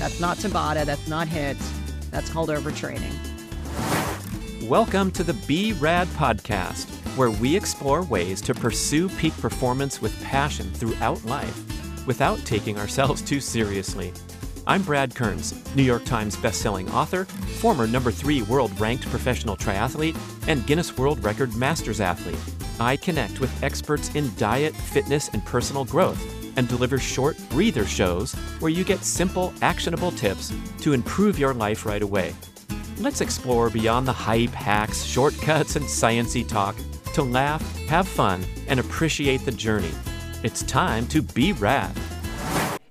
That's not Tabata. That's not HIIT. That's called overtraining. Welcome to the B.rad podcast, where we explore ways to pursue peak performance with passion throughout life without taking ourselves too seriously. I'm Brad Kearns, New York Times bestselling author, former number three world ranked professional triathlete, and Guinness World Record Masters athlete. I connect with experts in diet, fitness, and personal growth and deliver short breather shows where you get simple, actionable tips to improve your life right away. Let's explore beyond the hype, hacks, shortcuts, and sciency talk to laugh, have fun, and appreciate the journey. It's time to be rad.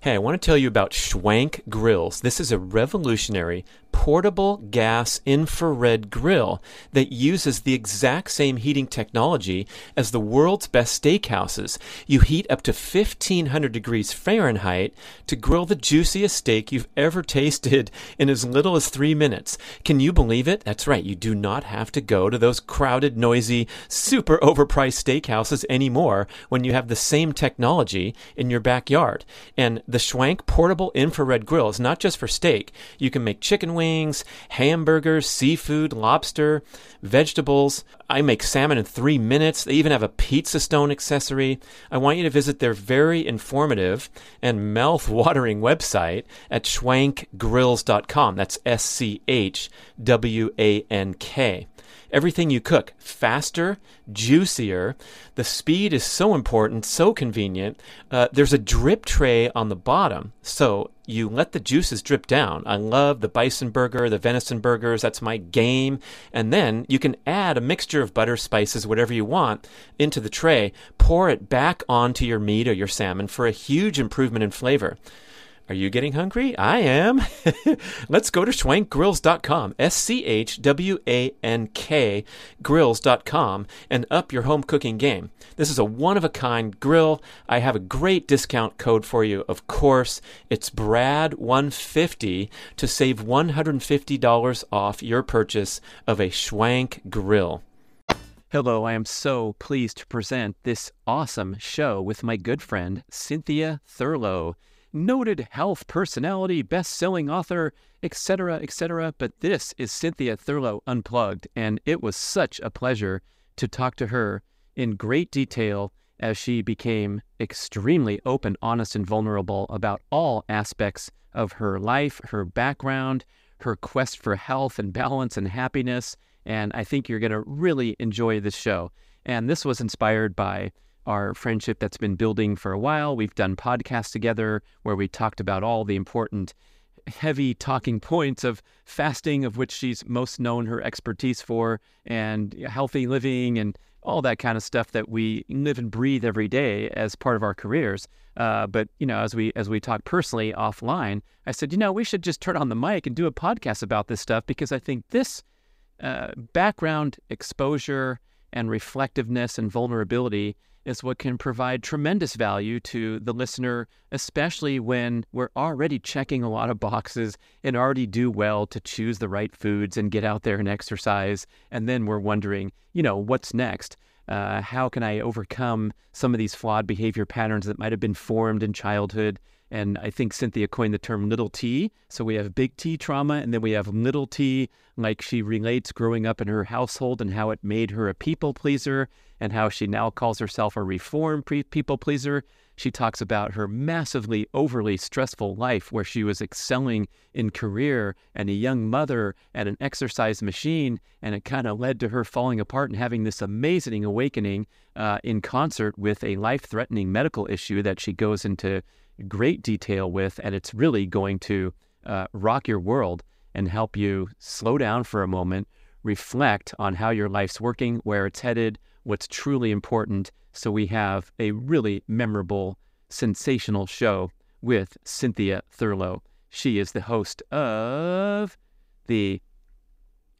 Hey, I want to tell you about Schwank Grills. This is a revolutionary portable gas infrared grill that uses the exact same heating technology as the world's best steakhouses. You heat up to 1500 degrees Fahrenheit to grill the juiciest steak you've ever tasted in as little as three minutes. Can you believe it? That's right. You do not have to go to those crowded, noisy, super overpriced steakhouses anymore when you have the same technology in your backyard. And the Schwank portable infrared grill is not just for steak. You can make chicken wings hamburgers, seafood, lobster, vegetables. I make salmon in three minutes. They even have a pizza stone accessory. I want you to visit their very informative and mouth watering website at schwankgrills.com. That's S C H W A N K everything you cook faster, juicier. The speed is so important, so convenient. Uh, there's a drip tray on the bottom, so you let the juices drip down. I love the bison burger, the venison burgers. That's my game. And then you can add a mixture of butter, spices, whatever you want into the tray. Pour it back onto your meat or your salmon for a huge improvement in flavor. Are you getting hungry? I am. Let's go to schwankgrills.com, S C H W A N K grills.com, and up your home cooking game. This is a one of a kind grill. I have a great discount code for you, of course. It's BRAD150 to save $150 off your purchase of a Schwank grill. Hello, I am so pleased to present this awesome show with my good friend, Cynthia Thurlow noted health personality, best selling author, etc., etc. But this is Cynthia Thurlow Unplugged, and it was such a pleasure to talk to her in great detail as she became extremely open, honest, and vulnerable about all aspects of her life, her background, her quest for health and balance and happiness. And I think you're going to really enjoy this show. And this was inspired by our friendship that's been building for a while. We've done podcasts together where we talked about all the important heavy talking points of fasting, of which she's most known her expertise for, and healthy living and all that kind of stuff that we live and breathe every day as part of our careers. Uh, but you know, as we as we talk personally offline, I said, you know, we should just turn on the mic and do a podcast about this stuff because I think this uh, background exposure and reflectiveness and vulnerability is what can provide tremendous value to the listener, especially when we're already checking a lot of boxes and already do well to choose the right foods and get out there and exercise. And then we're wondering, you know, what's next? Uh, how can I overcome some of these flawed behavior patterns that might have been formed in childhood? And I think Cynthia coined the term little t. So we have big T trauma, and then we have little t, like she relates growing up in her household and how it made her a people pleaser and how she now calls herself a reformed people pleaser. She talks about her massively overly stressful life where she was excelling in career and a young mother and an exercise machine. And it kind of led to her falling apart and having this amazing awakening uh, in concert with a life threatening medical issue that she goes into great detail with. And it's really going to uh, rock your world and help you slow down for a moment, reflect on how your life's working, where it's headed, what's truly important. So we have a really memorable, sensational show with Cynthia Thurlow. She is the host of the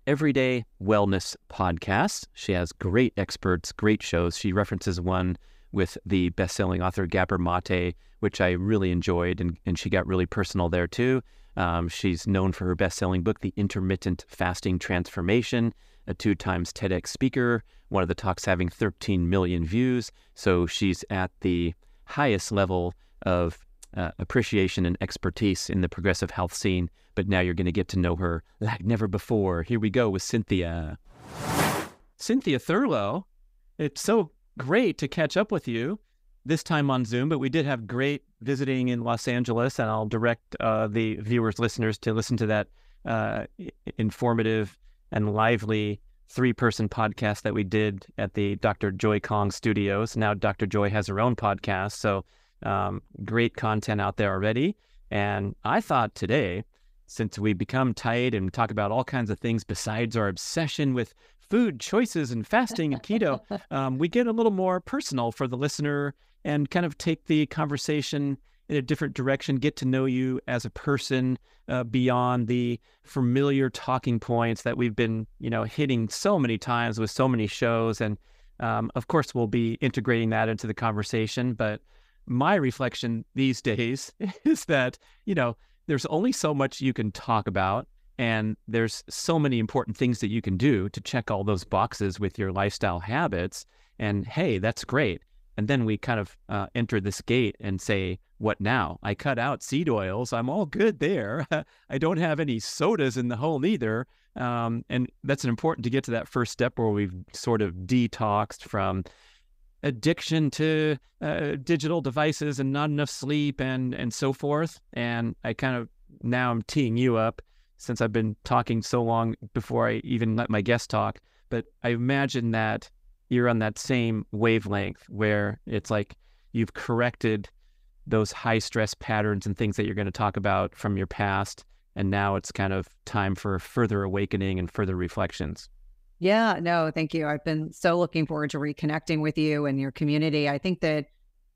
Everyday Wellness Podcast. She has great experts, great shows. She references one with the best-selling author Gabor Mate, which I really enjoyed, and, and she got really personal there too. Um, she's known for her best-selling book, The Intermittent Fasting Transformation a two times TEDx speaker, one of the talks having 13 million views. So she's at the highest level of uh, appreciation and expertise in the progressive health scene. But now you're going to get to know her like never before. Here we go with Cynthia. Cynthia Thurlow, it's so great to catch up with you this time on Zoom, but we did have great visiting in Los Angeles, and I'll direct uh, the viewers, listeners to listen to that uh, informative and lively three person podcast that we did at the Dr. Joy Kong studios. Now, Dr. Joy has her own podcast. So, um, great content out there already. And I thought today, since we become tight and talk about all kinds of things besides our obsession with food choices and fasting and keto, um, we get a little more personal for the listener and kind of take the conversation in a different direction, get to know you as a person uh, beyond the familiar talking points that we've been, you know, hitting so many times with so many shows. And um, of course, we'll be integrating that into the conversation. But my reflection these days is that, you know, there's only so much you can talk about. And there's so many important things that you can do to check all those boxes with your lifestyle habits. And hey, that's great. And then we kind of uh, enter this gate and say, what now? I cut out seed oils. I'm all good there. I don't have any sodas in the hole either. Um, and that's important to get to that first step where we've sort of detoxed from addiction to uh, digital devices and not enough sleep and and so forth. And I kind of now I'm teeing you up since I've been talking so long before I even let my guest talk. But I imagine that you're on that same wavelength where it's like you've corrected those high stress patterns and things that you're going to talk about from your past. And now it's kind of time for further awakening and further reflections. Yeah, no, thank you. I've been so looking forward to reconnecting with you and your community. I think that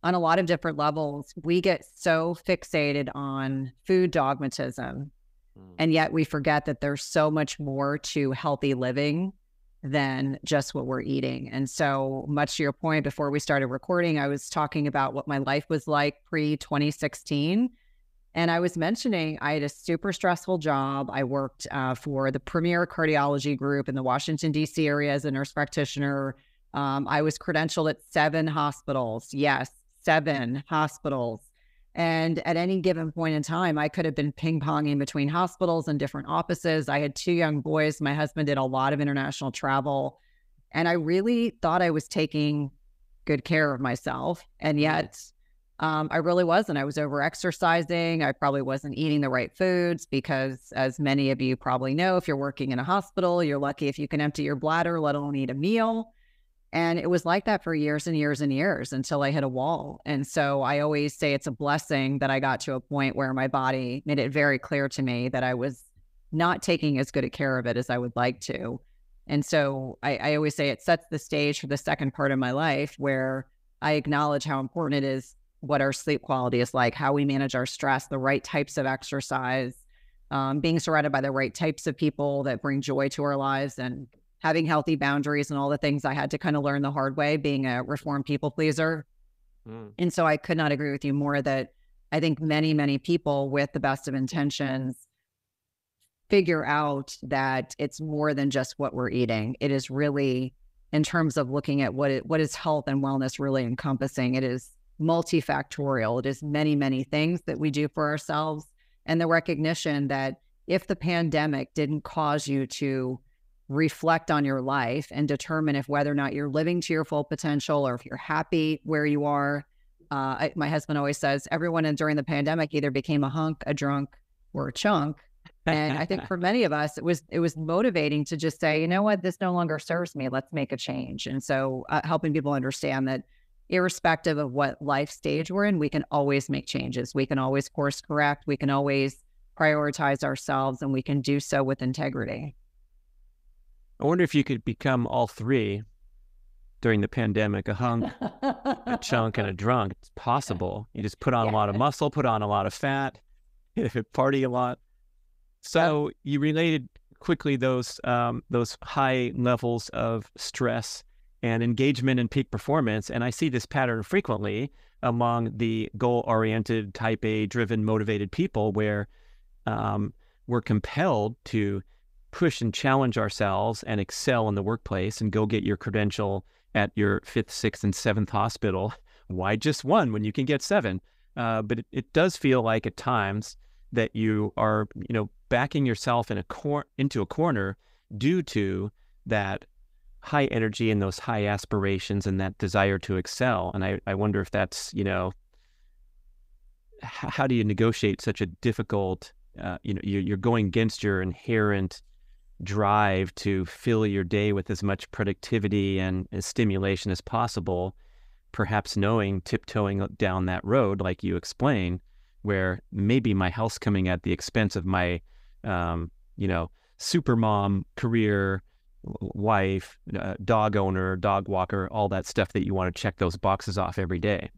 on a lot of different levels, we get so fixated on food dogmatism. Mm. And yet we forget that there's so much more to healthy living than just what we're eating. And so, much to your point, before we started recording, I was talking about what my life was like pre 2016. And I was mentioning I had a super stressful job. I worked uh, for the premier cardiology group in the Washington, D.C. area as a nurse practitioner. Um, I was credentialed at seven hospitals. Yes, seven hospitals. And at any given point in time, I could have been ping ponging between hospitals and different offices. I had two young boys. My husband did a lot of international travel. And I really thought I was taking good care of myself. And yet, um, I really wasn't. I was over exercising. I probably wasn't eating the right foods because, as many of you probably know, if you're working in a hospital, you're lucky if you can empty your bladder, let alone eat a meal. And it was like that for years and years and years until I hit a wall. And so I always say it's a blessing that I got to a point where my body made it very clear to me that I was not taking as good a care of it as I would like to. And so I, I always say it sets the stage for the second part of my life where I acknowledge how important it is what our sleep quality is like, how we manage our stress, the right types of exercise, um, being surrounded by the right types of people that bring joy to our lives and having healthy boundaries and all the things I had to kind of learn the hard way, being a reformed people pleaser. Mm. And so I could not agree with you more that I think many, many people with the best of intentions figure out that it's more than just what we're eating. It is really in terms of looking at what it, what is health and wellness really encompassing. It is multifactorial. It is many, many things that we do for ourselves and the recognition that if the pandemic didn't cause you to reflect on your life and determine if whether or not you're living to your full potential or if you're happy where you are. Uh, I, my husband always says everyone in, during the pandemic either became a hunk, a drunk, or a chunk. And I think for many of us, it was it was motivating to just say, you know what, this no longer serves me. Let's make a change. And so, uh, helping people understand that, irrespective of what life stage we're in, we can always make changes. We can always course correct. We can always prioritize ourselves, and we can do so with integrity. I wonder if you could become all three during the pandemic a hunk, a chunk, and a drunk. It's possible. You just put on yeah. a lot of muscle, put on a lot of fat, party a lot. So you related quickly those um, those high levels of stress and engagement and peak performance. And I see this pattern frequently among the goal oriented, type A driven, motivated people where um, we're compelled to push and challenge ourselves and excel in the workplace and go get your credential at your fifth, sixth, and seventh hospital. Why just one when you can get seven? uh, but it, it does feel like at times that you are, you know, backing yourself in a cor- into a corner due to that high energy and those high aspirations and that desire to excel. And I, I wonder if that's, you know, how do you negotiate such a difficult, uh, you know, you're, you're going against your inherent drive to fill your day with as much productivity and stimulation as possible, perhaps knowing, tiptoeing down that road, like you explain, where maybe my health's coming at the expense of my, um, you know, super mom career, wife, uh, dog owner, dog walker, all that stuff that you want to check those boxes off every day.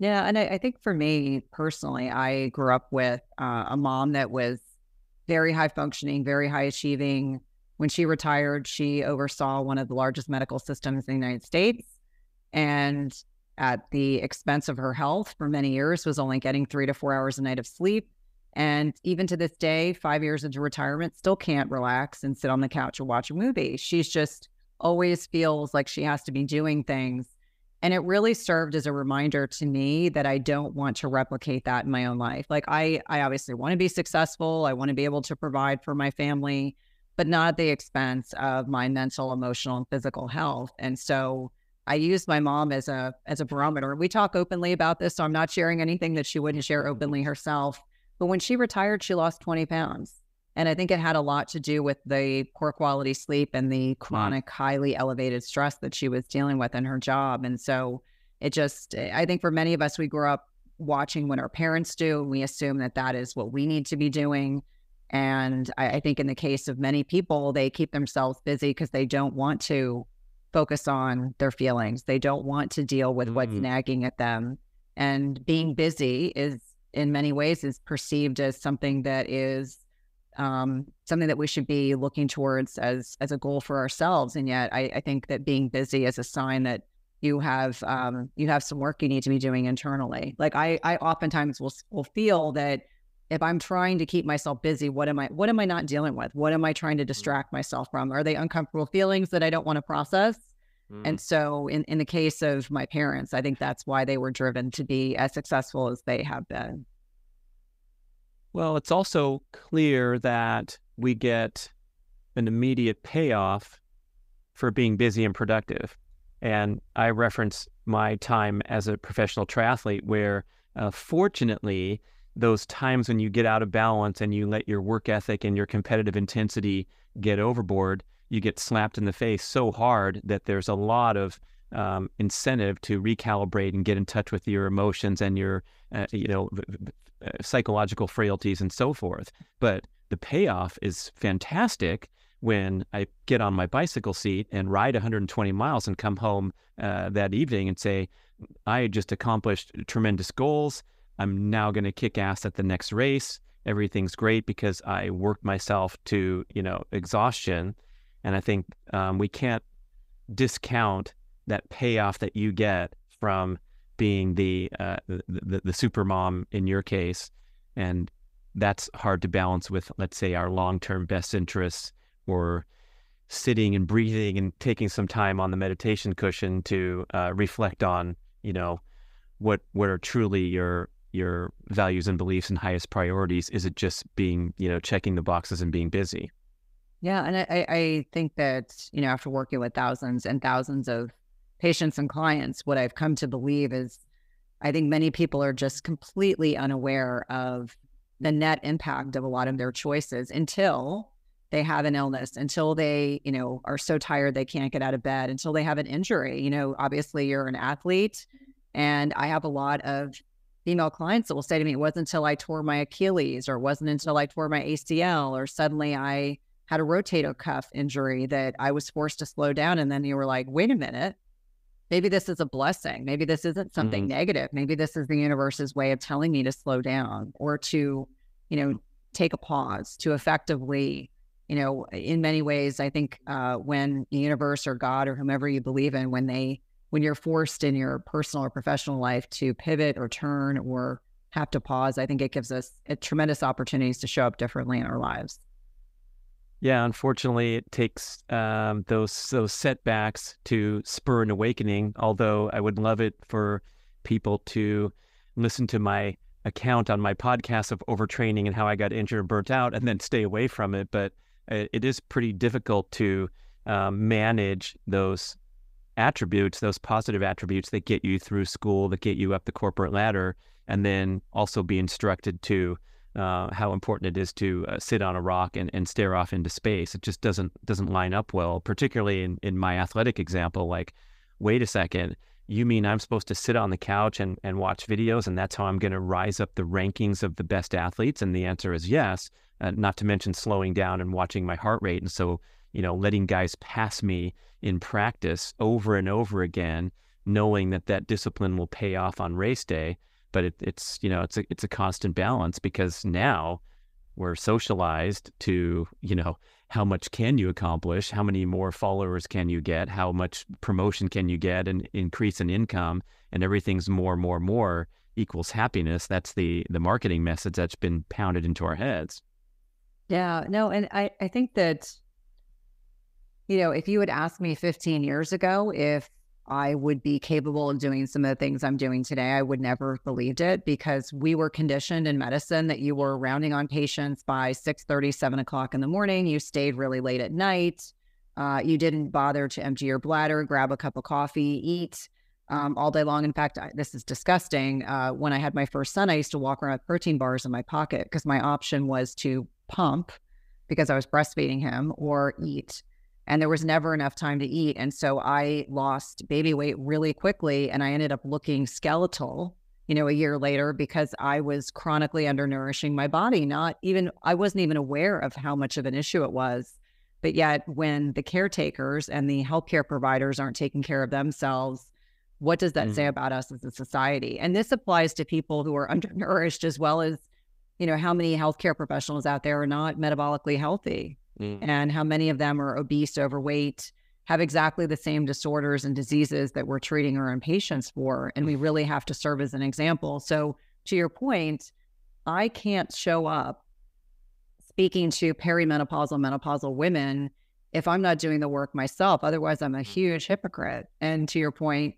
Yeah. And I, I think for me personally, I grew up with uh, a mom that was very high functioning, very high achieving. When she retired, she oversaw one of the largest medical systems in the United States. And at the expense of her health for many years, was only getting three to four hours a night of sleep. And even to this day, five years into retirement, still can't relax and sit on the couch or watch a movie. She's just always feels like she has to be doing things. And it really served as a reminder to me that I don't want to replicate that in my own life. Like I I obviously want to be successful. I want to be able to provide for my family, but not at the expense of my mental, emotional, and physical health. And so I use my mom as a as a barometer. We talk openly about this, so I'm not sharing anything that she wouldn't share openly herself. But when she retired, she lost 20 pounds. And I think it had a lot to do with the poor quality sleep and the chronic, highly elevated stress that she was dealing with in her job. And so it just, I think for many of us, we grew up watching what our parents do, and we assume that that is what we need to be doing. And I, I think in the case of many people, they keep themselves busy because they don't want to focus on their feelings. They don't want to deal with mm-hmm. what's nagging at them. And being busy is in many ways is perceived as something that is um, something that we should be looking towards as as a goal for ourselves. And yet, I, I think that being busy is a sign that you have um, you have some work you need to be doing internally. Like I, I oftentimes will will feel that if I'm trying to keep myself busy, what am I what am I not dealing with? What am I trying to mm. distract myself from? Are they uncomfortable feelings that I don't want to process? Mm. And so in, in the case of my parents, I think that's why they were driven to be as successful as they have been. Well, it's also clear that we get an immediate payoff for being busy and productive. And I reference my time as a professional triathlete where uh, fortunately those times when you get out of balance and you let your work ethic and your competitive intensity get overboard, you get slapped in the face so hard that there's a lot of um, incentive to recalibrate and get in touch with your emotions and your, uh, you know, uh, psychological frailties and so forth. But the payoff is fantastic when I get on my bicycle seat and ride 120 miles and come home uh, that evening and say, I just accomplished tremendous goals. I'm now going to kick ass at the next race. Everything's great because I worked myself to, you know, exhaustion. And I think um, we can't discount that payoff that you get from being the, uh, the, the super mom in your case, and that's hard to balance with, let's say, our long term best interests or sitting and breathing and taking some time on the meditation cushion to uh, reflect on, you know, what what are truly your your values and beliefs and highest priorities? Is it just being, you know, checking the boxes and being busy? Yeah. And I, I think that, you know, after working with thousands and thousands of patients and clients, what I've come to believe is I think many people are just completely unaware of the net impact of a lot of their choices until they have an illness, until they, you know, are so tired they can't get out of bed, until they have an injury. You know, obviously you're an athlete. And I have a lot of female clients that will say to me, it wasn't until I tore my Achilles or it wasn't until I tore my ACL or suddenly I had a rotator cuff injury that I was forced to slow down. And then you were like, wait a minute, maybe this is a blessing. Maybe this isn't something mm-hmm. negative. Maybe this is the universe's way of telling me to slow down or to, you know, take a pause to effectively, you know, in many ways, I think uh, when the universe or God or whomever you believe in, when they when you're forced in your personal or professional life to pivot or turn or have to pause, I think it gives us tremendous opportunities to show up differently in our lives. Yeah, unfortunately, it takes um, those those setbacks to spur an awakening. Although I would love it for people to listen to my account on my podcast of overtraining and how I got injured and burnt out and then stay away from it. But it is pretty difficult to um, manage those attributes, those positive attributes that get you through school, that get you up the corporate ladder, and then also be instructed to uh, how important it is to uh, sit on a rock and, and stare off into space. It just doesn't doesn't line up well, particularly in, in my athletic example. Like, wait a second, you mean I'm supposed to sit on the couch and, and watch videos and that's how I'm going to rise up the rankings of the best athletes? And the answer is yes, uh, not to mention slowing down and watching my heart rate. And so, you know, letting guys pass me in practice over and over again, knowing that that discipline will pay off on race day. But it, it's, you know, it's a, it's a constant balance because now we're socialized to, you know, how much can you accomplish? How many more followers can you get? How much promotion can you get and increase in income? And everything's more, more, more equals happiness. That's the the marketing message that's been pounded into our heads. Yeah, no, and I, I think that, you know, if you had asked me 15 years ago if I would be capable of doing some of the things I'm doing today, I would never have believed it because we were conditioned in medicine that you were rounding on patients by 6 30, 7 o'clock in the morning. You stayed really late at night. Uh, you didn't bother to empty your bladder, grab a cup of coffee, eat um, all day long. In fact, I, this is disgusting. Uh, when I had my first son, I used to walk around with protein bars in my pocket because my option was to pump because I was breastfeeding him or eat and there was never enough time to eat. And so I lost baby weight really quickly and I ended up looking skeletal, you know, a year later because I was chronically undernourishing my body. Not even, I wasn't even aware of how much of an issue it was. But yet, when the caretakers and the healthcare providers aren't taking care of themselves, what does that mm-hmm. say about us as a society? And this applies to people who are undernourished as well as, you know, how many healthcare professionals out there are not metabolically healthy mm. and how many of them are obese, overweight, have exactly the same disorders and diseases that we're treating our own patients for. And we really have to serve as an example. So, to your point, I can't show up speaking to perimenopausal, menopausal women if I'm not doing the work myself. Otherwise, I'm a mm. huge hypocrite. And to your point,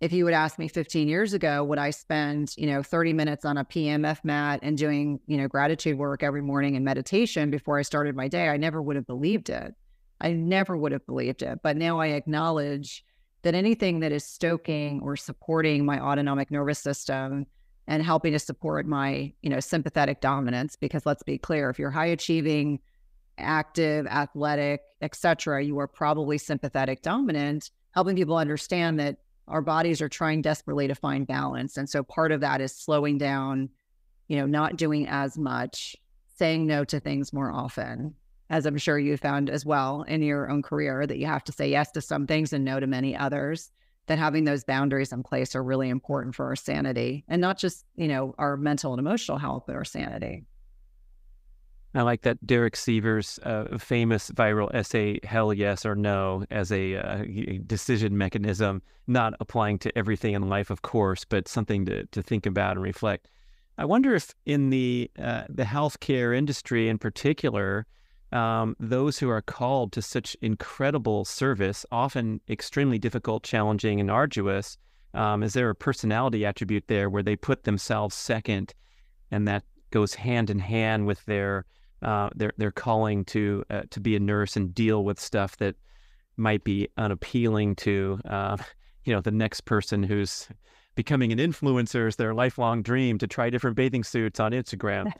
if you would ask me 15 years ago, would I spend, you know, 30 minutes on a PEMF mat and doing, you know, gratitude work every morning and meditation before I started my day, I never would have believed it. I never would have believed it. But now I acknowledge that anything that is stoking or supporting my autonomic nervous system and helping to support my, you know, sympathetic dominance, because let's be clear, if you're high achieving, active, athletic, etc., you are probably sympathetic dominant, helping people understand that our bodies are trying desperately to find balance. And so part of that is slowing down, you know, not doing as much, saying no to things more often, as I'm sure you found as well in your own career that you have to say yes to some things and no to many others. That having those boundaries in place are really important for our sanity and not just, you know, our mental and emotional health, but our sanity. I like that Derek Sivers' uh, famous viral essay, Hell Yes or No, as a, uh, decision mechanism, not applying to everything in life, of course, but something to, to think about and reflect. I wonder if in the, uh, the healthcare industry in particular, um, those who are called to such incredible service, often extremely difficult, challenging, and arduous, um, is there a personality attribute there where they put themselves second and that goes hand in hand with their uh, their their calling to uh, to be a nurse and deal with stuff that might be unappealing to uh, you know the next person who's becoming an influencer is their lifelong dream to try different bathing suits on Instagram.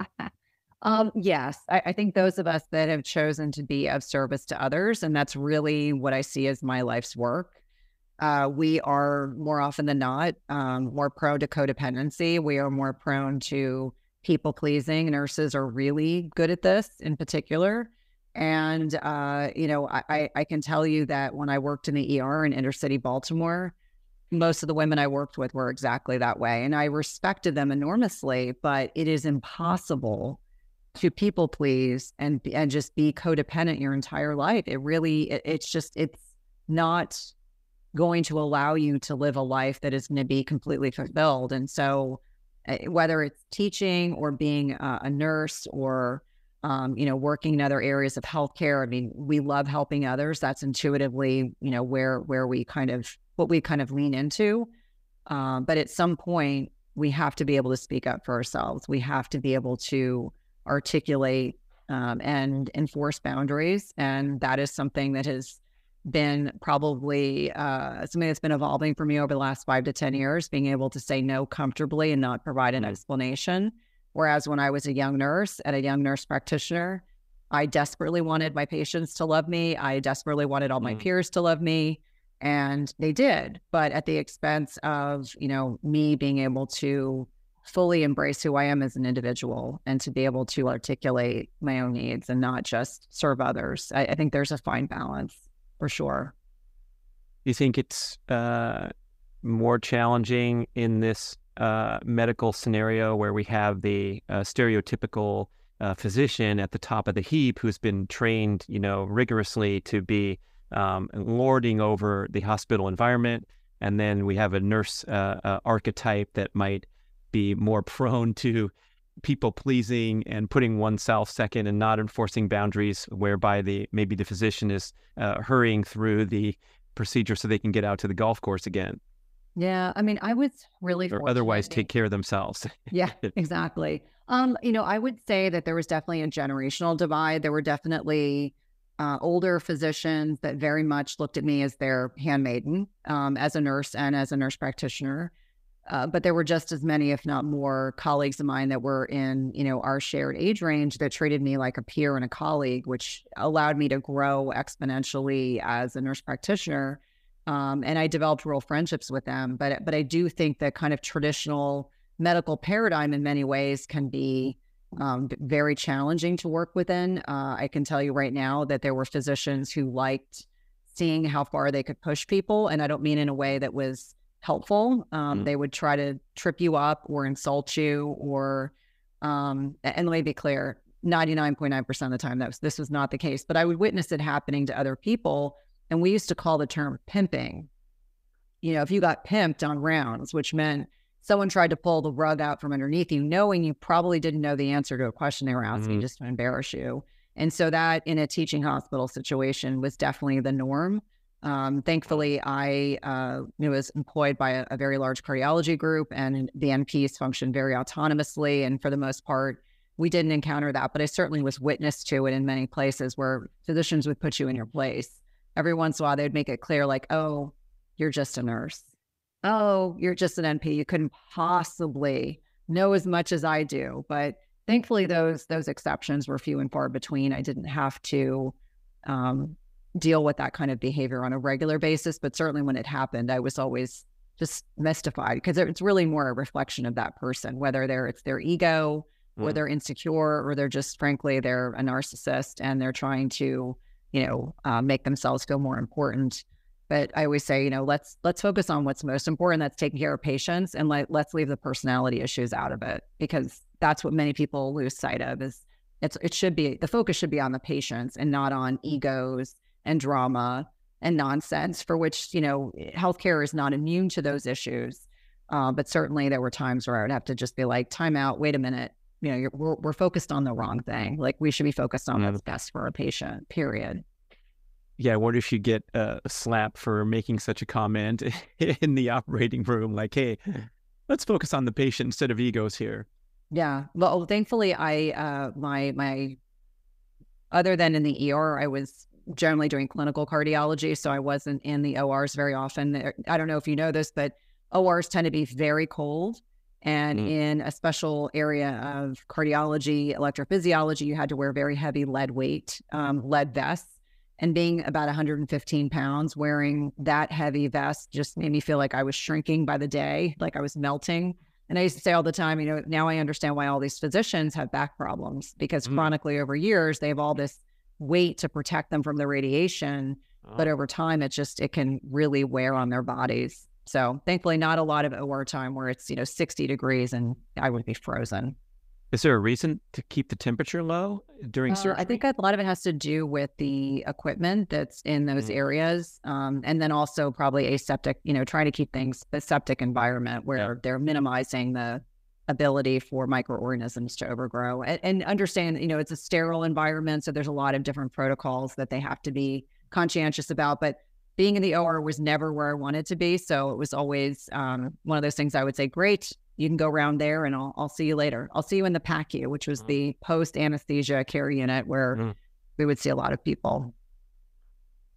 um, yes, I, I, think those of us that have chosen to be of service to others, and that's really what I see as my life's work. Uh, we are more often than not um, more prone to codependency. We are more prone to people pleasing. Nurses are really good at this in particular. And, uh, you know, I, I can tell you that when I worked in the ER in inner city Baltimore, most of the women I worked with were exactly that way. And I respected them enormously, but it is impossible to people please and and just be codependent your entire life. It really it, it's just it's not going to allow you to live a life that is going to be completely fulfilled. And so whether it's teaching or being a, a nurse or um, you know working in other areas of healthcare. I mean, we love helping others. That's intuitively you know where where we kind of what we kind of lean into. Um, but at some point, we have to be able to speak up for ourselves. We have to be able to articulate um, and enforce boundaries. And that is something that has been probably uh, something that's been evolving for me over the last five to 10 years, being able to say no comfortably and not provide an explanation. Whereas when I was a young nurse and a young nurse practitioner, I desperately wanted my patients to love me. I desperately wanted all my mm. peers to love me. And they did, but at the expense of, you know, me being able to fully embrace who I am as an individual and to be able to articulate my own needs and not just serve others. I, I think there's a fine balance for sure. You think it's uh, more challenging in this uh, medical scenario where we have the uh, stereotypical uh, physician at the top of the heap who's been trained, you know, rigorously to be um, lording over the hospital environment, and then we have a nurse uh, uh, archetype that might be more prone to people pleasing and putting oneself second and not enforcing boundaries, whereby the maybe the physician is uh, hurrying through the procedure so they can get out to the golf course again. Yeah, I mean, I was really or otherwise take care of themselves. yeah, exactly. Um, you know, I would say that there was definitely a generational divide. There were definitely uh, older physicians that very much looked at me as their handmaiden, um, as a nurse and as a nurse practitioner. Uh, but there were just as many, if not more, colleagues of mine that were in, you know, our shared age range that treated me like a peer and a colleague, which allowed me to grow exponentially as a nurse practitioner. Um, and I developed real friendships with them. But but I do think that kind of traditional medical paradigm in many ways can be um, very challenging to work within. Uh, I can tell you right now that there were physicians who liked seeing how far they could push people, and I don't mean in a way that was helpful. Um, mm. They would try to trip you up or insult you, or um, and let me be clear: ninety nine point nine percent of the time, that was, this was not the case. But I would witness it happening to other people, and we used to call the term pimping. You know, if you got pimped on rounds, which meant someone tried to pull the rug out from underneath you, knowing you probably didn't know the answer to a question they were asking mm-hmm. just to embarrass you. And so that in a teaching hospital situation was definitely the norm. Um, thankfully, I uh, was employed by a, a, very large cardiology group, and the NPs functioned very autonomously. And for the most part, we didn't encounter that. But I certainly was witness to it in many places where physicians would put you in your place. Every once in a while, they'd make it clear, like, "Oh, you're just a nurse. Oh, you're just an NP. You couldn't possibly know as much as I do." But thankfully, those those exceptions were few and far between. I didn't have to um, deal with that kind of behavior on a regular basis. But certainly when it happened, I was always just mystified because it's really more a reflection of that person, whether they're it's their ego mm. or they're insecure or they're just frankly they're a narcissist and they're trying to, you know, uh, make themselves feel more important. But I always say, you know, let's let's focus on what's most important. That's taking care of patients, and let let's leave the personality issues out of it because that's what many people lose sight of. Is it's it should be the focus should be on the patients and not on egos and drama and nonsense for which, you know, healthcare is not immune to those issues. Uh, but certainly there were times where I would have to just be like, time out, wait a minute. You know, we're, we're focused on the wrong thing. Like we should be focused on what's best for a patient, period. Yeah, I wonder if you get a slap for making such a comment in the operating room, like, hey, let's focus on the patient instead of egos here. Yeah. Well, thankfully, I, uh, my, my, other than in the ER, I was generally doing clinical cardiology, so I wasn't in the ORs very often. I don't know if you know this, but ORs tend to be very cold. And mm. in a special area of cardiology, electrophysiology, you had to wear very heavy lead weight, um, lead vests. And being about 115 pounds, wearing that heavy vest just made me feel like I was shrinking by the day, like I was melting. And I used to say all the time, you know, now I understand why all these physicians have back problems because mm. chronically over years, they have all this weight to protect them from the radiation. Oh. But over time, it just it can really wear on their bodies. So thankfully, not a lot of OR time where it's you know 60 degrees and I would be frozen. Is there a reason to keep the temperature low during uh, surgery? I think a lot of it has to do with the equipment that's in those mm areas, um, and then also probably aseptic. You know, trying to keep things aseptic environment where yeah. they're minimizing the ability for microorganisms to overgrow and, and, understand you know it's a sterile environment so there's a lot of different protocols that they have to be conscientious about but being in the or was never where i wanted to be so it was always um, one of those things i would say great you can go around there and I'll, I'll see you later. I'll see you in the PACU, which was mm-hmm. the post anesthesia care unit where mm-hmm. we would see a lot of people.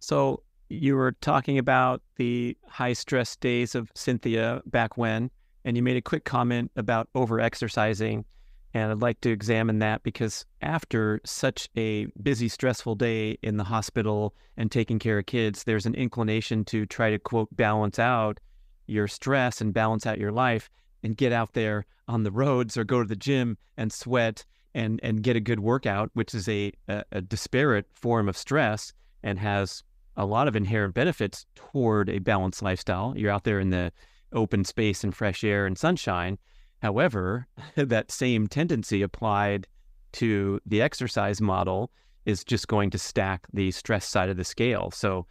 So you were talking about the high stress days of Cynthia back when, and you made a quick comment about over exercising. And I'd like to examine that because after such a busy, stressful day in the hospital and taking care of kids, there's an inclination to try to, quote, balance out your stress and balance out your life and get out there on the roads or go to the gym and sweat and, and get a good workout, which is a, a, a disparate form of stress and has a lot of inherent benefits toward a balanced lifestyle. You're out there in the open space and fresh air and sunshine. However, that same tendency applied to the exercise model is just going to stack the stress side of the scale. So,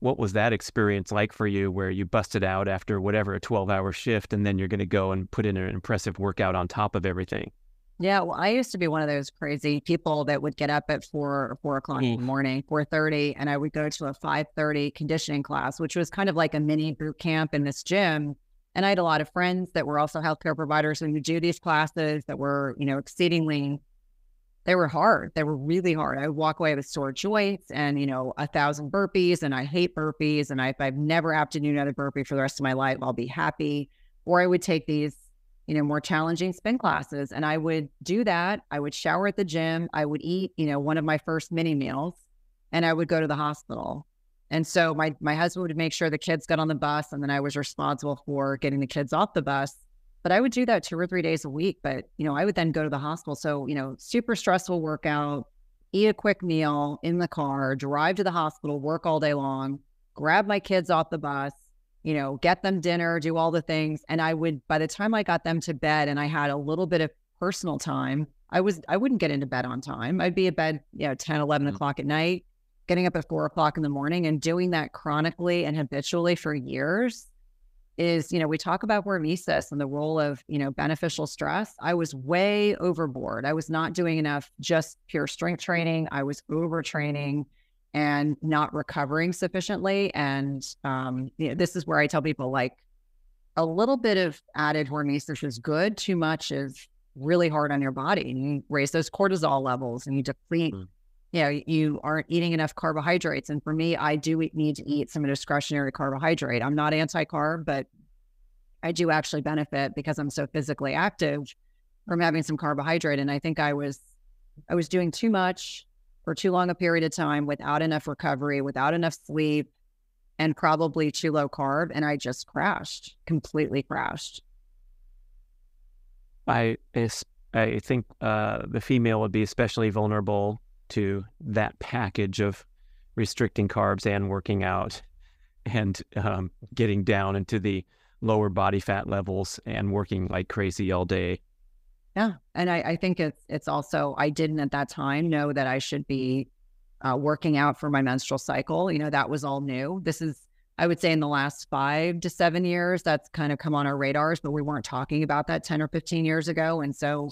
what was that experience like for you where you busted out after whatever a 12 hour shift and then you're going to go and put in an impressive workout on top of everything? Yeah, well, I used to be one of those crazy people that would get up at four or four o'clock in the morning, four thirty, and I would go to a five thirty conditioning class, which was kind of like a mini boot camp in this gym. And I had a lot of friends that were also healthcare providers who would do these classes that were, you know, exceedingly they were hard. They were really hard. I would walk away with sore joints and, you know, a thousand burpees, and I hate burpees. And I, if I've never have to do another burpee for the rest of my life, I'll be happy. Or I would take these you know, more challenging spin classes. And I would do that. I would shower at the gym. I would eat, you know, one of my first mini meals and I would go to the hospital. And so my my husband would make sure the kids got on the bus and then I was responsible for getting the kids off the bus. But I would do that two or three days a week. But, you know, I would then go to the hospital. So, you know, super stressful workout, eat a quick meal in the car, drive to the hospital, work all day long, grab my kids off the bus, you know, get them dinner, do all the things. And I would, by the time I got them to bed and I had a little bit of personal time, I was, I wouldn't get into bed on time. I'd be at bed, you know, 10, 11 mm-hmm. o'clock at night, getting up at four o'clock in the morning and doing that chronically and habitually for years is, you know, we talk about hormesis and the role of, you know, beneficial stress. I was way overboard. I was not doing enough just pure strength training. I was overtraining and not recovering sufficiently. And um, you know, this is where I tell people like a little bit of added hormesis is good. Too much is really hard on your body. And you raise those cortisol levels and you deplete. Mm. You know, you aren't eating enough carbohydrates. And for me, I do need to eat some discretionary carbohydrate. I'm not anti carb, but I do actually benefit because I'm so physically active from having some carbohydrate. And I think I was I was doing too much for too long a period of time without enough recovery, without enough sleep, and probably too low carb. And I just crashed, completely crashed. I I think uh, the female would be especially vulnerable to that package of restricting carbs and working out and um, getting down into the lower body fat levels and working like crazy all day. Yeah, and I, I think it's it's also I didn't at that time know that I should be uh, working out for my menstrual cycle. You know, that was all new. This is I would say in the last five to seven years that's kind of come on our radars, but we weren't talking about that ten or fifteen years ago. And so,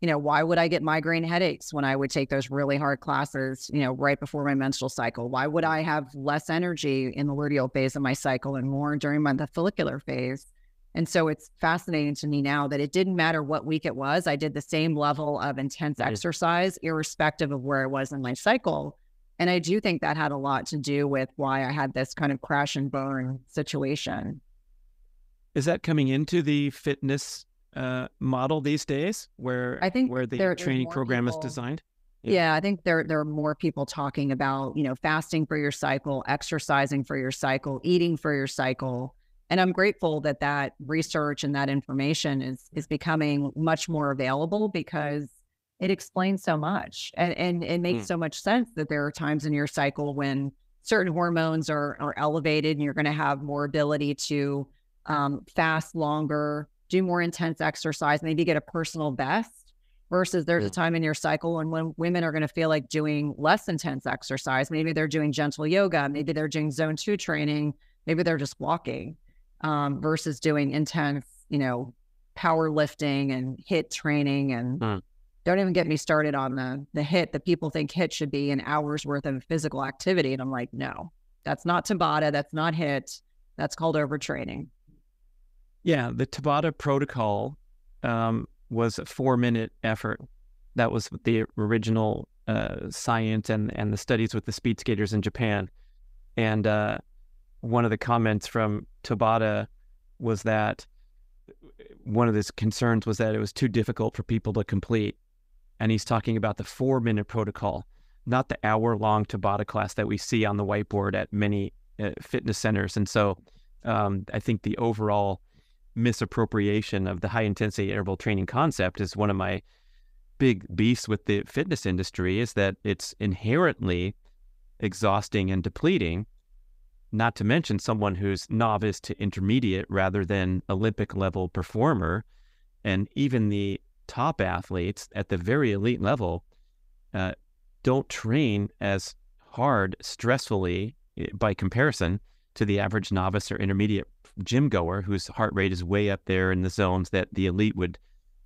you know, why would I get migraine headaches when I would take those really hard classes? You know, right before my menstrual cycle? Why would I have less energy in the luteal phase of my cycle and more during my the follicular phase? And so it's fascinating to me now that it didn't matter what week it was. I did the same level of intense exercise, irrespective of where I was in my cycle. And I do think that had a lot to do with why I had this kind of crash and burn situation. Is that coming into the fitness uh, model these days, where I think where the training program people, is designed? Yeah. yeah, I think there there are more people talking about you know fasting for your cycle, exercising for your cycle, eating for your cycle and i'm grateful that that research and that information is is becoming much more available because it explains so much and, and it makes mm. so much sense that there are times in your cycle when certain hormones are are elevated and you're going to have more ability to um, fast longer do more intense exercise maybe get a personal best versus there's a time in your cycle and when women are going to feel like doing less intense exercise. Maybe they're doing gentle yoga maybe they're doing zone two training maybe they're just walking um, versus doing intense, you know, powerlifting and HIIT training. And mm. don't even get me started on the the HIIT that people think HIIT should be an hour's worth of physical activity. And I'm like, no, that's not Tabata. That's not HIIT, That's called overtraining. Yeah, the Tabata protocol um, was a four minute effort. That was the original uh, science and, and the studies with the speed skaters in Japan. And uh, one of the comments from Tabata was that one of his concerns was that it was too difficult for people to complete. And he's talking about the four minute protocol, not the hour long Tabata class that we see on the whiteboard at many uh, fitness centers. And so um, I think the overall misappropriation of the high intensity interval training concept is one of my big beefs with the fitness industry is that it's inherently exhausting and depleting not to mention someone who's novice to intermediate rather than Olympic level performer. And even the top athletes at the very elite level uh, don't train as hard, stressfully eh, by comparison to the average novice or intermediate gym goer whose heart rate is way up there in the zones that the elite would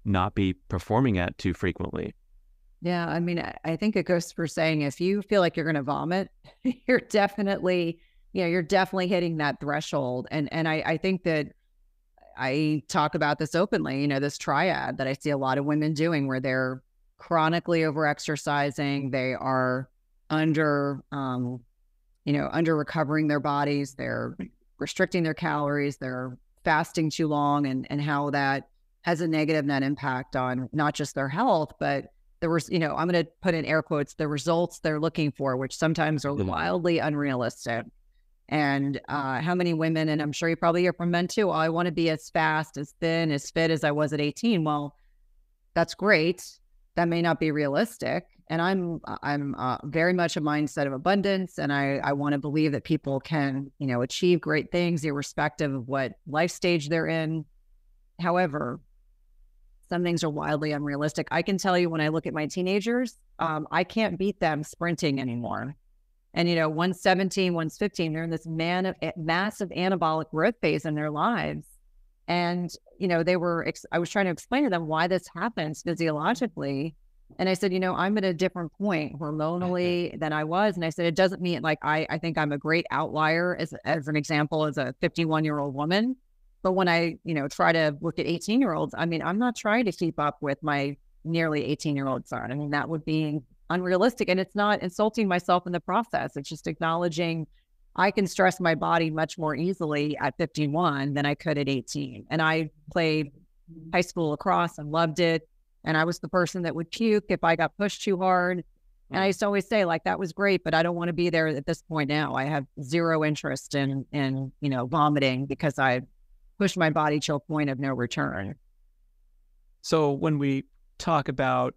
not be performing at too frequently. Yeah, I mean, I think it goes for saying if you feel like you're going to vomit, you're definitely you know, you're definitely hitting that threshold. And and I, I think that I talk about this openly, you know, this triad that I see a lot of women doing where they're chronically over exercising, they are under um, you know, under recovering their bodies, they're restricting their calories, they're fasting too long and and how that has a negative net impact on not just their health, but there was, you know, I'm going to put in air quotes, the results they're looking for, which sometimes are wildly unrealistic and uh, how many women, and I'm sure you probably hear from men too, oh, I want to be as fast, as thin, as fit as I was at 18. Well, that's great. That may not be realistic. And I'm I'm uh, very much a mindset of abundance, and I I want to believe that people can you know achieve great things irrespective of what life stage they're in. However, some things are wildly unrealistic. I can tell you when I look at my teenagers, um, I can't beat them sprinting anymore. And, you know, 117, 115, they're in this man of, eh, massive anabolic growth phase in their lives. And, you know, they were, ex- I was trying to explain to them why this happens physiologically. And I said, you know, I'm at a different point hormonally than I was. And I said, it doesn't mean like I, I think I'm a great outlier as, as an example, as a 51 year old woman. But when I, you know, try to look at 18 year olds, I mean, I'm not trying to keep up with my nearly 18 year old son. I mean, that would be unrealistic. And it's not insulting myself in the process. It's just acknowledging I can stress my body much more easily at 51 than I could at 18. And I played high school lacrosse and loved it. And I was the person that would puke if I got pushed too hard. And I mm. used to always say, like, that was great, but I don't want to be there at this point now. I have zero interest in in, you know, vomiting because I pushed my body to a point of no return. So when we talk about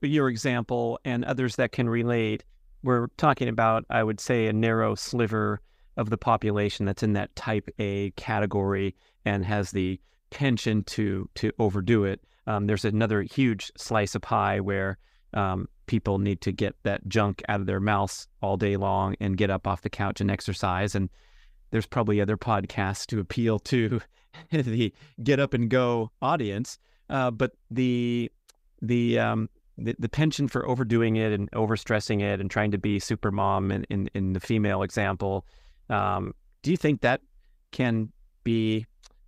your example and others that can relate, we're talking about, I would say, a narrow sliver of the population that's in that type A category and has the penchant to to overdo it. Um, there's another huge slice of pie where um, people need to get that junk out of their mouths all day long and get up off the couch and exercise. And there's probably other podcasts to appeal to the get up and go audience. Uh, but the the um, the, the penchant for overdoing it and overstressing it and trying to be super mom in, in, in the female example, um, do you think that can be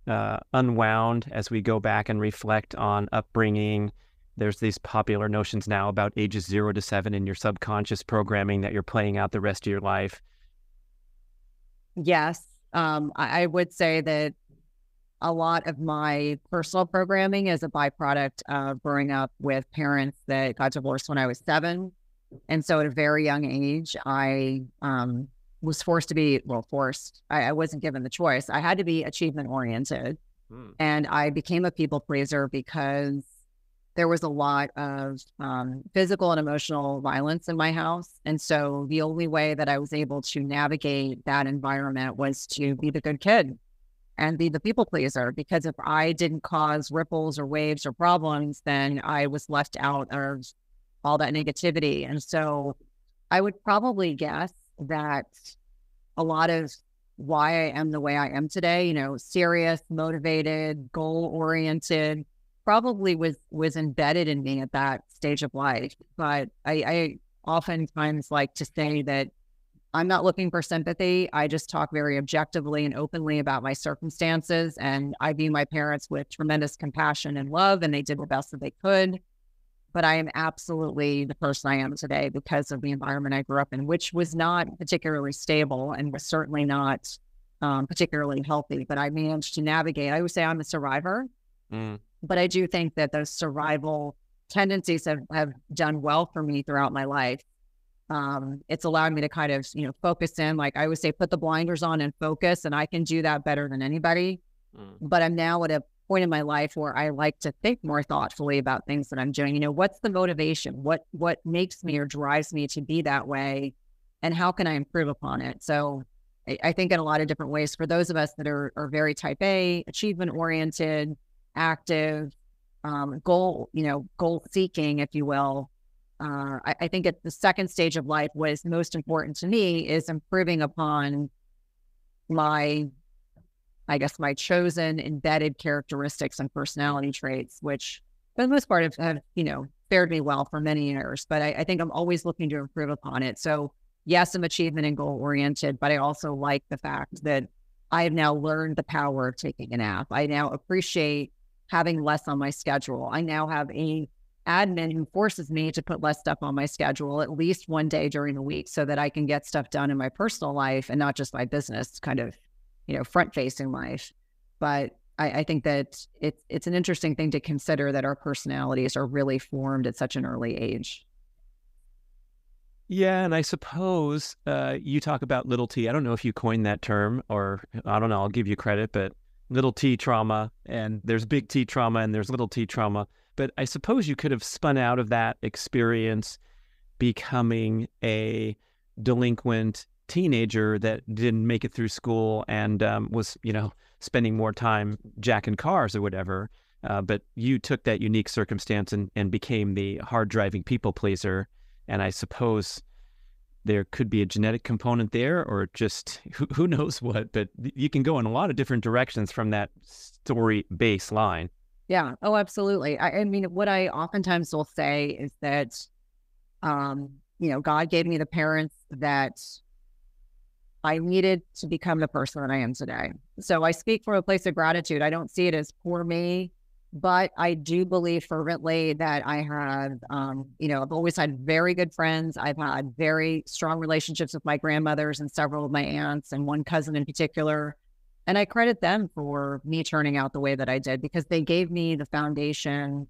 uh, unwound as we go back and reflect on upbringing? There's these popular notions now about ages zero to seven in your subconscious programming that you're playing out the rest of your life. Yes. Um, I, I would say that a lot of my personal programming is a byproduct of growing up with parents that got divorced when I was seven. And so at a very young age, I um, was forced to be, well, forced. I, I, wasn't given the choice. I had to be achievement oriented. Hmm. And I became a people pleaser because there was a lot of um, physical and emotional violence in my house. And so the only way that I was able to navigate that environment was to be the good kid and be the people pleaser because if I didn't cause ripples or waves or problems, then I was left out of all that negativity. And so I would probably guess that a lot of why I am the way I am today, you know, serious, motivated, goal oriented, probably was was embedded in me at that stage of life. But I, I oftentimes like to say that I'm not looking for sympathy. I just talk very objectively and openly about my circumstances. And I view my parents with tremendous compassion and love, and they did the best that they could. But I am absolutely the person I am today because of the environment I grew up in, which was not particularly stable and was certainly not um, particularly healthy. But I managed to navigate. I would say I'm a survivor, mm. but I do think that those survival tendencies have, have done well for me throughout my life um, it's allowed me to kind of you know focus in like i would say put the blinders on and focus and i can do that better than anybody. Mm. but i'm now at a point in my life where i like to think more thoughtfully about things that i'm doing. You know what's the motivation? What what makes me or drives me to be that way? And how can i improve upon it? So i, I think in a lot of different ways for those of us that are, are very type a achievement oriented active um, goal you know goal seeking if you will uh, I, I, think at the second stage of life, what is most important to me is improving upon my, I guess, my chosen embedded characteristics and personality traits, which for the most part have, have you know, fared me well for many years. But I, I think I'm always looking to improve upon it. So, yes, I'm achievement and goal oriented, but I also like the fact that I have now learned the power of taking a nap. I now appreciate having less on my schedule. I now have a admin who forces me to put less stuff on my schedule at least one day during the week so that I can get stuff done in my personal life and not just my business kind of, you know, front facing life. But I, I, think that it's it's an interesting thing to consider that our personalities are really formed at such an early age. Yeah, and I suppose uh, you talk about little t. I don't know if you coined that term, or I don't know. I'll give you credit, but little t trauma, and there's big T trauma, and there's little t trauma but I suppose you could have spun out of that experience becoming a delinquent teenager that didn't make it through school and um, was, you know, spending more time jacking cars or whatever. Uh, but you took that unique circumstance and, and became the hard driving people pleaser. And I suppose there could be a genetic component there or just who, who knows what, but you can go in a lot of different directions from that story baseline. Yeah. Oh, absolutely. I, I, mean, what I oftentimes will say is that, um, you know, God gave me the parents that I needed to become the person that I am today. So I speak from a place of gratitude. I don't see it as poor me, but I do believe fervently that I have, um, you know, I've always had very good friends. I've had very strong relationships with my grandmothers and several of my aunts and one cousin in particular. And I credit them for me turning out the way that I did because they gave me the foundation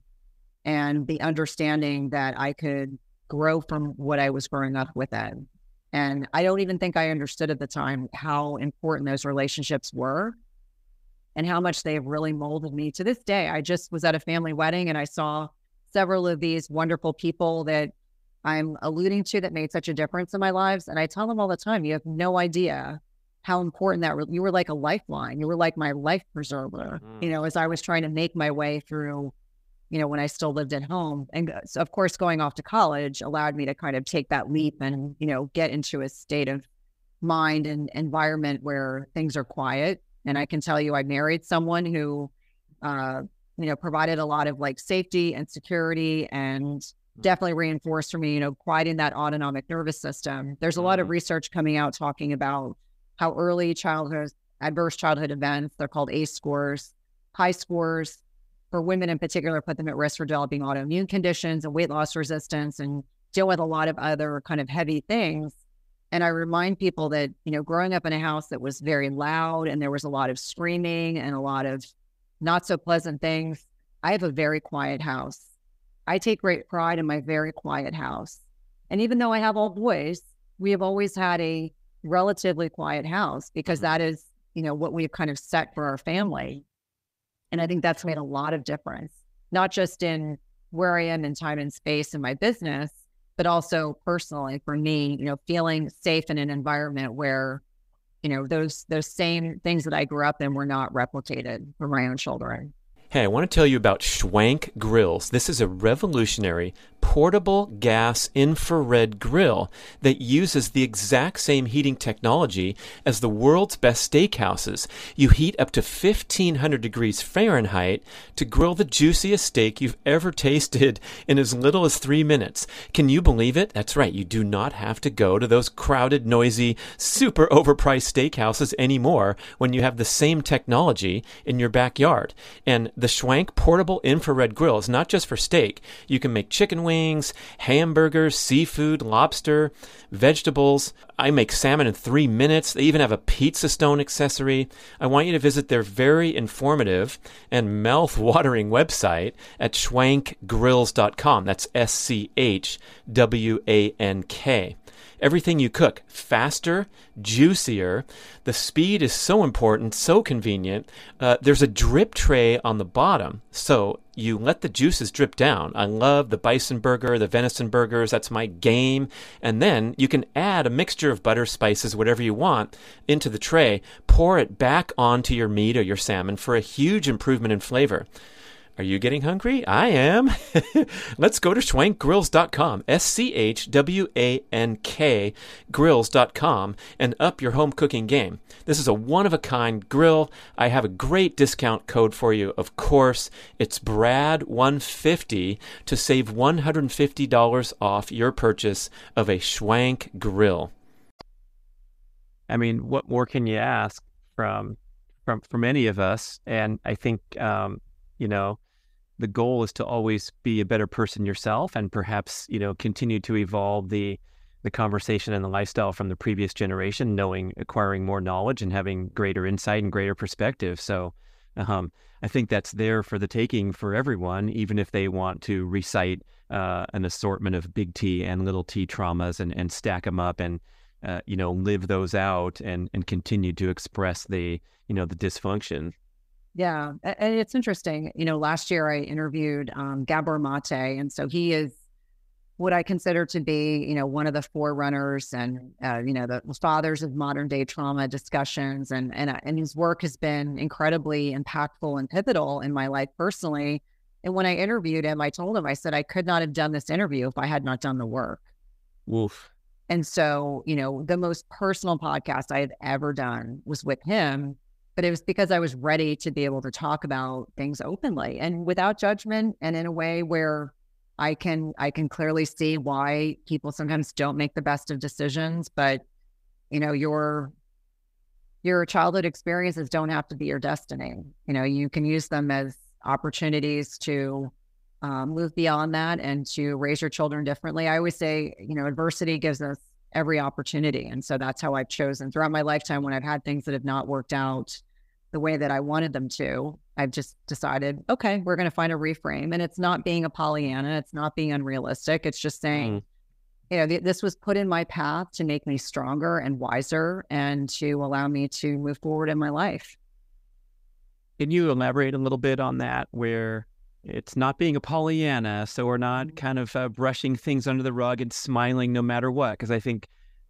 and the understanding that I could grow from what I was growing up with. And I don't even think I understood at the time how important those relationships were and how much they have really molded me to this day. I just was at a family wedding and I saw several of these wonderful people that I'm alluding to that made such a difference in my lives. And I tell them all the time, you have no idea how important that you were like a lifeline. You were like my life preserver, mm. you know, as I was trying to make my way through, you know, when I still lived at home. And so of course, going off to college allowed me to kind of take that leap and, you know, get into a state of mind and environment where things are quiet. And I can tell you, I married someone who, uh, you know, provided a lot of like safety and security and mm. definitely reinforced for me, you know, quieting that autonomic nervous system. There's a lot of mm-hmm. research coming out talking about how early childhood adverse childhood events, they're called ACE scores, high scores for women in particular put them at risk for developing autoimmune conditions and weight loss resistance and deal with a lot of other kind of heavy things. And I remind people that, you know, growing up in a house that was very loud and there was a lot of screaming and a lot of not so pleasant things, I have a very quiet house. I take great pride in my very quiet house. And even though I have all boys, we have always had a relatively quiet house because mm-hmm. that is, you know, what we've kind of set for our family. And I think that's made a lot of difference, not just in where I am in time and space in my business, but also personally for me, you know, feeling safe in an environment where, you know, those those same things that I grew up in were not replicated for my own children. Hey, I want to tell you about Schwank Grills. This is a revolutionary portable gas infrared grill that uses the exact same heating technology as the world's best steakhouses. You heat up to 1500 degrees Fahrenheit to grill the juiciest steak you've ever tasted in as little as three minutes. Can you believe it? That's right. You do not have to go to those crowded, noisy, super overpriced steakhouses anymore when you have the same technology in your backyard. And the Schwank portable infrared grill is not just for steak. You can make chicken wings hamburgers, seafood, lobster, vegetables. I make salmon in three minutes. They even have a pizza stone accessory. I want you to visit their very informative and mouth watering website at schwankgrills.com. That's S C H W A N K everything you cook faster, juicier. The speed is so important, so convenient. Uh, there's a drip tray on the bottom, so you let the juices drip down. I love the bison burger, the venison burgers. That's my game. And then you can add a mixture of butter, spices, whatever you want into the tray. Pour it back onto your meat or your salmon for a huge improvement in flavor. Are you getting hungry? I am. Let's go to schwankgrills.com, S C H W A N K grills.com, and up your home cooking game. This is a one of a kind grill. I have a great discount code for you, of course. It's BRAD150 to save $150 off your purchase of a Schwank grill. I mean, what more can you ask from from from any of us? And I think um, you know the goal is to always be a better person yourself and perhaps you know continue to evolve the the conversation and the lifestyle from the previous generation knowing acquiring more knowledge and having greater insight and greater perspective. So um, i think that's there for the taking for everyone even if they want to recite uh, an assortment of big t and little t traumas and, and stack them up and uh, you know live those out and and continue to express the you know the dysfunction yeah, and it's interesting. You know, last year I interviewed um, Gabor Mate, and so he is what I consider to be, you know, one of the forerunners and uh, you know the fathers of modern day trauma discussions, and and uh, and his work has been incredibly impactful and pivotal in my life personally. And when I interviewed him, I told him, I said I could not have done this interview if I had not done the work. Wolf. And so, you know, the most personal podcast I had ever done was with him but it was because I was ready to be able to talk about things openly and without judgment and in a way where I can I can clearly see why people sometimes don't make the best of decisions, but you know, your your childhood experiences don't have to be your destiny. You know, you can use them as opportunities to um, move beyond that and to raise your children differently. I always say, you know, adversity gives us every opportunity. And so that's how I've chosen throughout my lifetime when I've had things that have not worked out the way that I wanted them to. I've just decided, okay, we're going to find a reframe. And it's not being a Pollyanna, it's not being unrealistic. It's just saying, mm. you know, th- this was put in my path to make me stronger and wiser and to allow me to move forward in my life. Can you elaborate a little bit on that where it's not being a Pollyanna, so we're not mm-hmm. kind of uh, brushing things under the rug and smiling no matter what? Because I think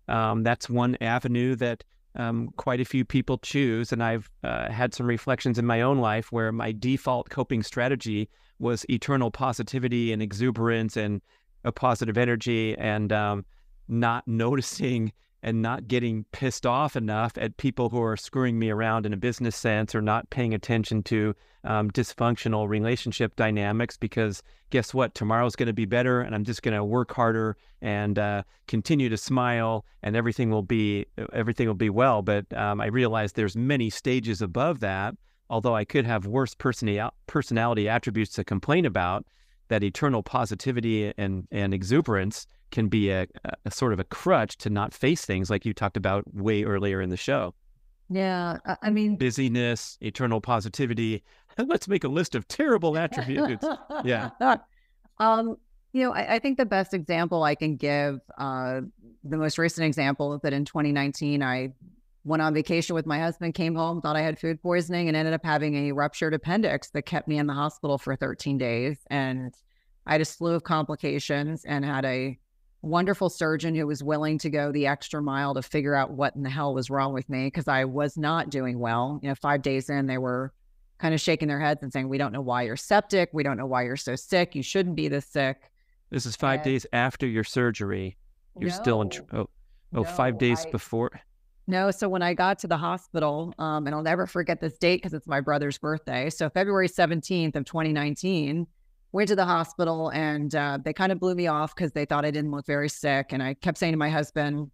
um, that's one avenue that um, quite a few people choose. And I've uh, had some reflections in my own life where my default coping strategy was eternal positivity and exuberance and a positive energy and um, not noticing and not getting pissed off enough at people who are screwing me around in a business sense or not paying attention to um, dysfunctional relationship dynamics because guess what? Tomorrow's going to be better and i'm just going to work harder and uh, continue to smile and everything will be everything will be well. But um, i realize there's many stages above that although i could have worse personality personality attributes to complain about that eternal positivity and and exuberance can be a, a, sort of a crutch to not face things like you talked about way earlier in the show. Yeah, I mean, busyness, eternal positivity. Let's make a list of terrible attributes. yeah. Um, you know, I, I, think the best example I can give, uh, the most recent example is that in 2019, I went on vacation with my husband, came home, thought I had food poisoning, and ended up having a ruptured appendix that kept me in the hospital for 13 days. And I had a slew of complications and had a wonderful surgeon who was willing to go the extra mile to figure out what in the hell was wrong with me because I was not doing well. You know, five days in, they were kind of shaking their heads and saying, We don't know why you're septic. We don't know why you're so sick. You shouldn't be this sick. This is five And- days after your surgery. You're still in. Tr- No, oh, oh, five no, days I- before. No, so when I got to the hospital, um, and I'll never forget this date because it's my brother's birthday. So February 17th of 2019, went to the hospital and uh, they kind of blew me off because they thought I didn't look very sick. And I kept saying to my husband,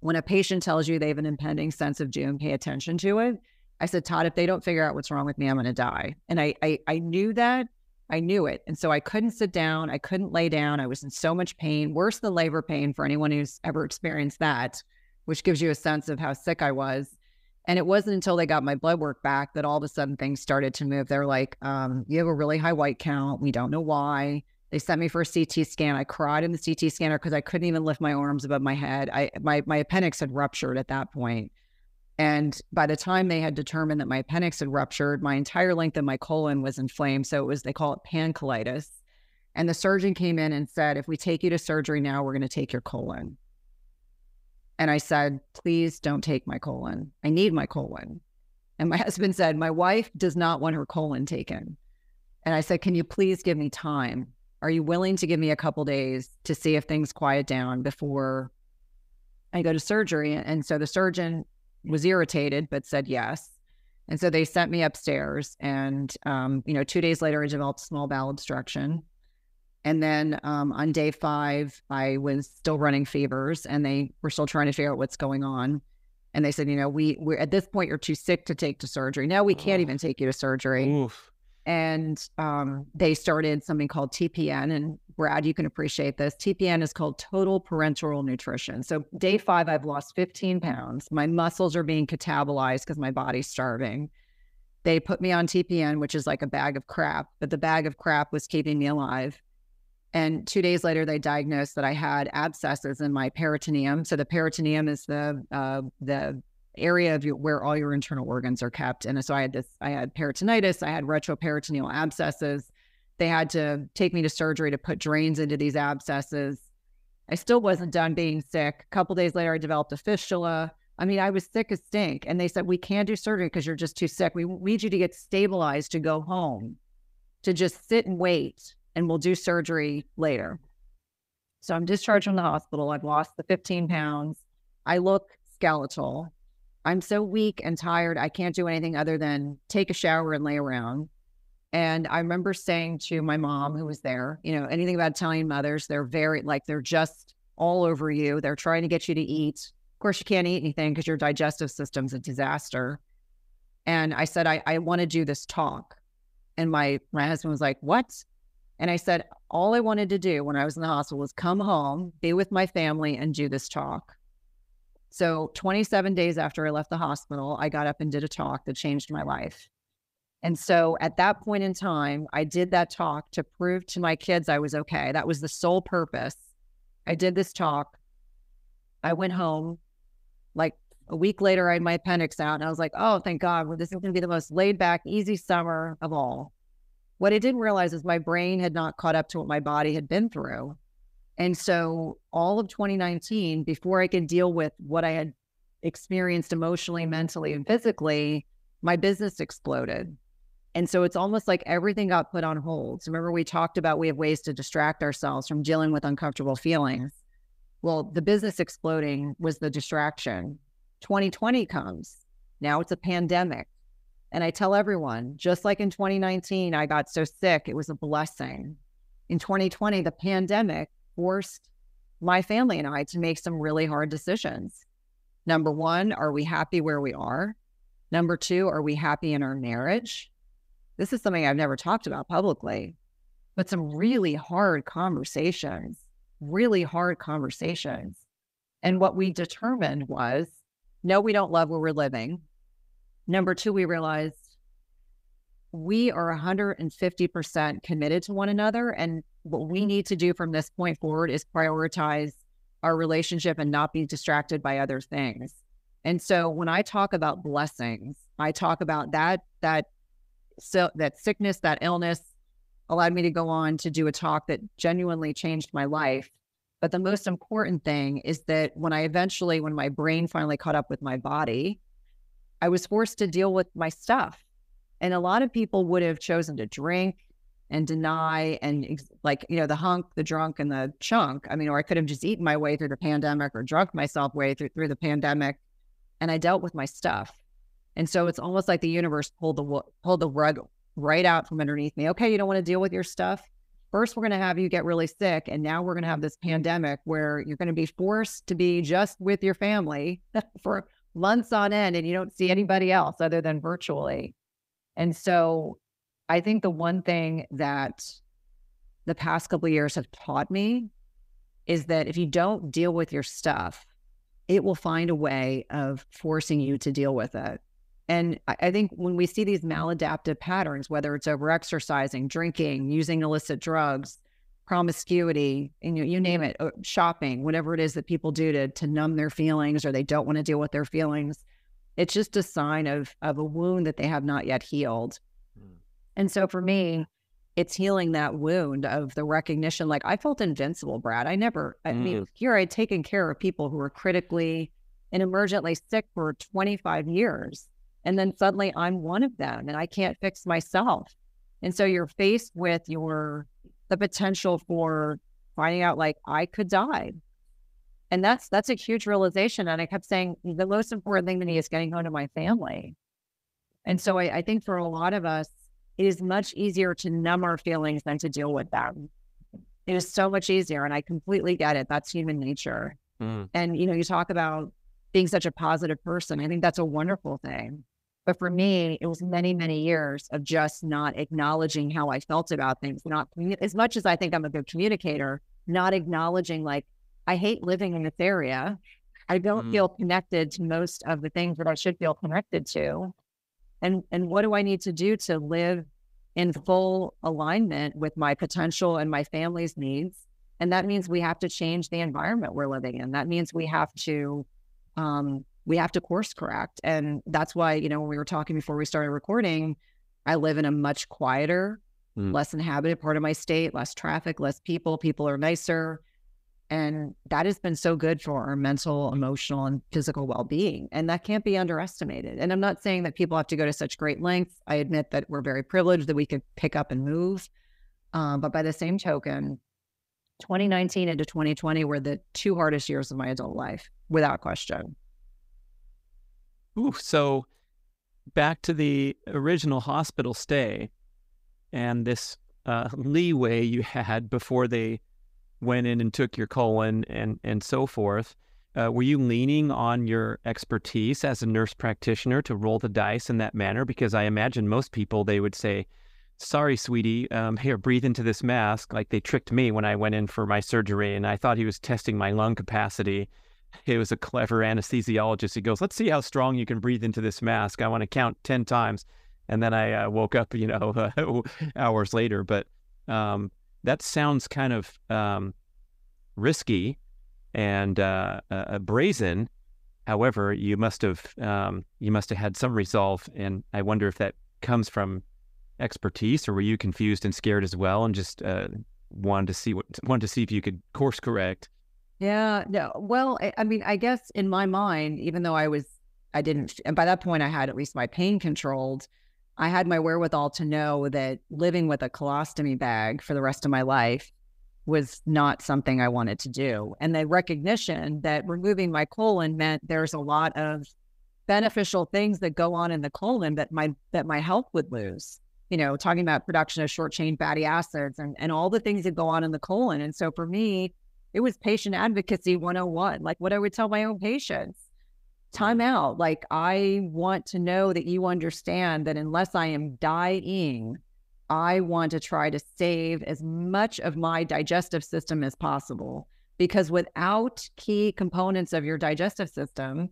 when a patient tells you they have an impending sense of doom, pay attention to it. I said, Todd, if they don't figure out what's wrong with me, I'm going to die. And I, I, I knew that. I knew it. And so I couldn't sit down. I couldn't lay down. I was in so much pain, worse than labor pain for anyone who's ever experienced that which gives you a sense of how sick I was. And it wasn't until they got my blood work back that all of a sudden things started to move. They're like, um, you have a really high white count. We don't know why. They sent me for a CT scan. I cried in the CT scanner because I couldn't even lift my arms above my head. I my my appendix had ruptured at that point. And by the time they had determined that my appendix had ruptured, my entire length of my colon was inflamed. So it was they call it pancolitis. And the surgeon came in and said, if we take you to surgery now, we're going to take your colon. And I said, please don't take my colon. I need my colon. And my husband said, my wife does not want her colon taken. And I said, can you please give me time? Are you willing to give me a couple days to see if things quiet down before I go to surgery? And so the surgeon was irritated, but said yes. And so they sent me upstairs. And, um, you know, two days later, I developed small bowel obstruction. And then um, on day five, I was still running fevers, and they were still trying to figure out what's going on. And they said, you know, we we're at this point, you're too sick to take to surgery. Now we can't Oh. even take you to surgery. Oof. And um, they started something called TPN. And Brad, you can appreciate this. TPN is called total parenteral nutrition. So day five, I've lost 15 pounds. My muscles are being catabolized because my body's starving. They put me on TPN, which is like a bag of crap, but the bag of crap was keeping me alive. And two days later, they diagnosed that I had abscesses in my peritoneum. So the peritoneum is the uh, the area of your, where all your internal organs are kept. And so I had this, I had peritonitis, I had retroperitoneal abscesses. They had to take me to surgery to put drains into these abscesses. I still wasn't done being sick. A couple days later, I developed a fistula. I mean, I was sick as stink. And they said, We can't do surgery because you're just too sick. We need you to get stabilized to go home, to just sit and wait, and we'll do surgery later. So I'm discharged from the hospital. I've lost the 15 pounds. I look skeletal. I'm so weak and tired. I can't do anything other than take a shower and lay around. And I remember saying to my mom, who was there, you know, anything about Italian mothers, they're very like, they're just all over you. They're trying to get you to eat. Of course, you can't eat anything because your digestive system's a disaster. And I said, I, I want to do this talk. And my, my husband was like, What? And I said, All I wanted to do when I was in the hospital was come home, be with my family, and do this talk. So 27 days after I left the hospital, I got up and did a talk that changed my life. And so at that point in time, I did that talk to prove to my kids I was okay. That was the sole purpose. I did this talk. I went home. Like a week later, I had my appendix out, and I was like, oh, thank God. Well, this is going to be the most laid back, easy summer of all. What I didn't realize is my brain had not caught up to what my body had been through. And so all of 2019, before I could deal with what I had experienced emotionally, mentally, and physically, my business exploded. And so it's almost like everything got put on hold. So remember, we talked about we have ways to distract ourselves from dealing with uncomfortable feelings. Well, the business exploding was the distraction. 2020 comes. Now it's a pandemic. And I tell everyone, just like in 2019, I got so sick, it was a blessing. In 2020, the pandemic forced my family and I to make some really hard decisions. Number one, are we happy where we are? Number two, are we happy in our marriage? This is something I've never talked about publicly, but some really hard conversations, really hard conversations. And what we determined was no, we don't love where we're living. Number two, we realized we are 150% committed to one another. And what we mm-hmm. need to do from this point forward is prioritize our relationship and not be distracted by other things. And so when I talk about blessings, I talk about that, that, so that sickness, that illness allowed me to go on to do a talk that genuinely changed my life. But the most important thing is that when I eventually, when my brain finally caught up with my body, I was forced to deal with my stuff. And a lot of people would have chosen to drink and deny and like, you know, the hunk, the drunk, and the chunk. I mean, or I could have just eaten my way through the pandemic or drunk myself way through, through the pandemic and I dealt with my stuff. And so it's almost like the universe pulled the pulled the rug right out from underneath me. Okay, you don't want to deal with your stuff. First, we're going to have you get really sick, and now we're going to have this pandemic where you're going to be forced to be just with your family for months on end, and you don't see anybody else other than virtually. And so, I think the one thing that the past couple years have taught me is that if you don't deal with your stuff, it will find a way of forcing you to deal with it. And I think when we see these maladaptive patterns, whether it's over exercising, drinking, using illicit drugs, promiscuity, and you, you name it, uh, shopping, whatever it is that people do to, to numb their feelings or they don't want to deal with their feelings, it's just a sign of, of a wound that they have not yet healed. Mm. And so for me, it's healing that wound of the recognition. Like I felt invincible, Brad. I never, I mm. mean, here I'd taken care of people who were critically and emergently sick for 25 years. And then suddenly I'm one of them and I can't fix myself. And so you're faced with your, the potential for finding out like I could die. And that's, that's a huge realization. And I kept saying the most important thing to me is getting home to my family. And so I, I think for a lot of us, it is much easier to numb our feelings than to deal with them. It is so much easier. And I completely get it. That's human nature. Mm. And, you know, you talk about being such a positive person. I think that's a wonderful thing. But for me, it was many, many years of just not acknowledging how I felt about things. Not as much as I think I'm a good communicator, not acknowledging like I hate living in this area. I don't mm. feel connected to most of the things that I should feel connected to and and what do i need to do to live in full alignment with my potential and my family's needs and that means we have to change the environment we're living in that means we have to um, we have to course correct and that's why you know when we were talking before we started recording i live in a much quieter mm. less inhabited part of my state less traffic less people people are nicer and that has been so good for our mental, emotional, and physical well being. And that can't be underestimated. And I'm not saying that people have to go to such great lengths. I admit that we're very privileged that we could pick up and move. Um, but by the same token, 2019 into 2020 were the two hardest years of my adult life, without question. Ooh, so back to the original hospital stay and this uh, leeway you had before they went in and took your colon and and so forth. Uh, were you leaning on your expertise as a nurse practitioner to roll the dice in that manner? Because I imagine most people they would say, "Sorry, sweetie, um, here, breathe into this mask." Like they tricked me when I went in for my surgery, and I thought he was testing my lung capacity. It was a clever anesthesiologist. He goes, "Let's see how strong you can breathe into this mask. I want to count ten times." And then I uh, woke up, you know, uh, hours later. But um, that sounds kind of um, risky and uh, uh, brazen. However, you must have um, you must have had some resolve, and I wonder if that comes from expertise, or were you confused and scared as well, and just uh, wanted to see what wanted to see if you could course correct. Yeah, no. Well, I, I mean, I guess in my mind, even though I was, I didn't, and by that point, I had at least my pain controlled. I had my wherewithal to know that living with a colostomy bag for the rest of my life was not something I wanted to do. And the recognition that removing my colon meant there's a lot of beneficial things that go on in the colon that my that my health would lose. You know, talking about production of short chain fatty acids and, and all the things that go on in the colon. And so for me, it was patient advocacy 101, like what I would tell my own patients time mm. out. Like, I want to know that you understand that unless I am dying, I want to try to save as much of my digestive system as possible. Because without key components of your digestive system,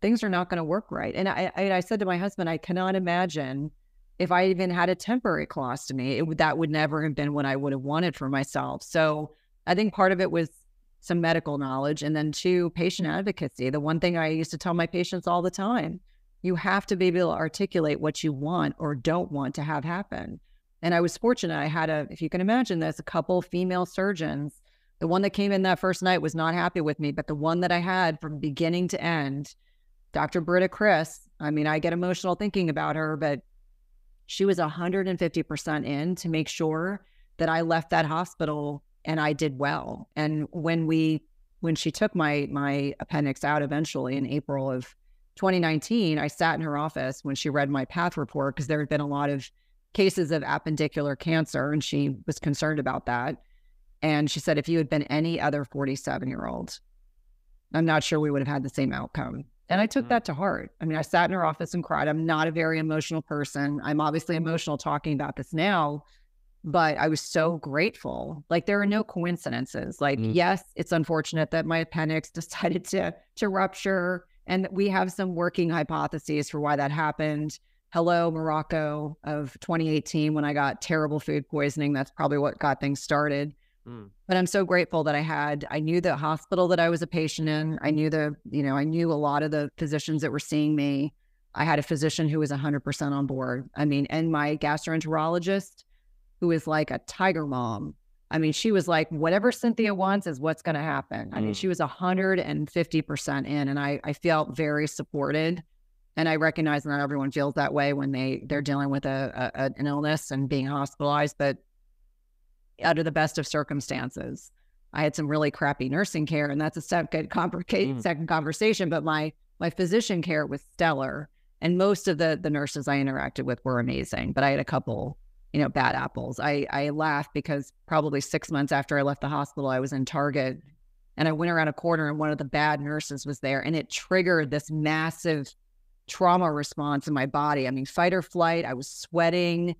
things are not going to work right. And I, I, I, said to my husband, I cannot imagine if I even had a temporary colostomy, it would, that would never have been what I would have wanted for myself. So I think part of it was some medical knowledge, and then two, patient mm-hmm. advocacy. The one thing I used to tell my patients all the time you have to be able to articulate what you want or don't want to have happen. And I was fortunate. I had a, if you can imagine this, a couple female surgeons. The one that came in that first night was not happy with me, but the one that I had from beginning to end, Dr. Britta Chris, I mean, I get emotional thinking about her, but she was 150% in to make sure that I left that hospital and I did well. And when we when she took my my appendix out eventually in April of 2019, I sat in her office when she read my path report because there had been a lot of cases of appendicular cancer and she was concerned about that. And she said, if you had been any other 47 year old, I'm not sure we would have had the same outcome. And I took mm-hmm. that to heart. I mean, I sat in her office and cried. I'm not a very emotional person. I'm obviously emotional talking about this now, but I was so grateful. Like there are no coincidences. Like, mm. yes, it's unfortunate that my appendix decided to to rupture. And we have some working hypotheses for why that happened. Hello, Morocco of 2018, when I got terrible food poisoning. That's probably what got things started. Mm. But I'm so grateful that I had, I knew the hospital that I was a patient in. I knew the, you know, I knew a lot of the physicians that were seeing me. I had a physician who was 100% on board. I mean, and my gastroenterologist, who is like a tiger mom. I mean, she was like, whatever Cynthia wants is what's going to happen. I mean, she mm. was 150% in, and I, I felt very supported. And I recognize not everyone feels that way when they they're dealing with a, a an illness and being hospitalized, but under the best of circumstances. I had some really crappy nursing care, and that's a second, mm. second conversation. But my my physician care was stellar, and most of the the nurses I interacted with were amazing. But I had a couple, you know, bad apples. I I laughed because probably six months after I left the hospital, I was in Target, and I went around a corner, and one of the bad nurses was there, and it triggered this massive trauma response in my body. I mean, fight or flight. I was sweating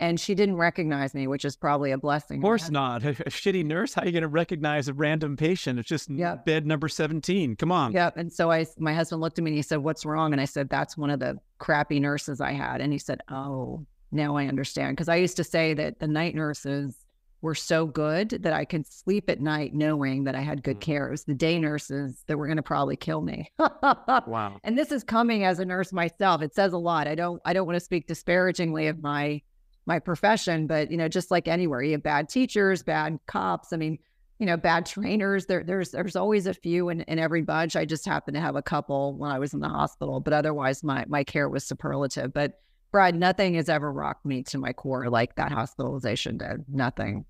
and she didn't recognize me, which is probably a blessing. Of course not. A, a, shitty nurse. How are you going to recognize a random patient? It's just yep. bed number 17. Come on. Yep. And so I, my husband looked at me and he said, what's wrong? And I said, that's one of the crappy nurses I had. And he said, oh, now I understand. Cause I used to say that the night nurses were so good that I could sleep at night knowing that I had good mm. care. It was the day nurses that were going to probably kill me. wow. And this is coming as a nurse myself. It says a lot. I don't, I don't want to speak disparagingly of my my profession, but you know, just like anywhere, you have bad teachers, bad cops. I mean, you know, bad trainers. There, there's there's always a few in, in every bunch. I just happened to have a couple when I was in the hospital, but otherwise, my my care was superlative. But Brad, nothing has ever rocked me to my core like that hospitalization did. Nothing.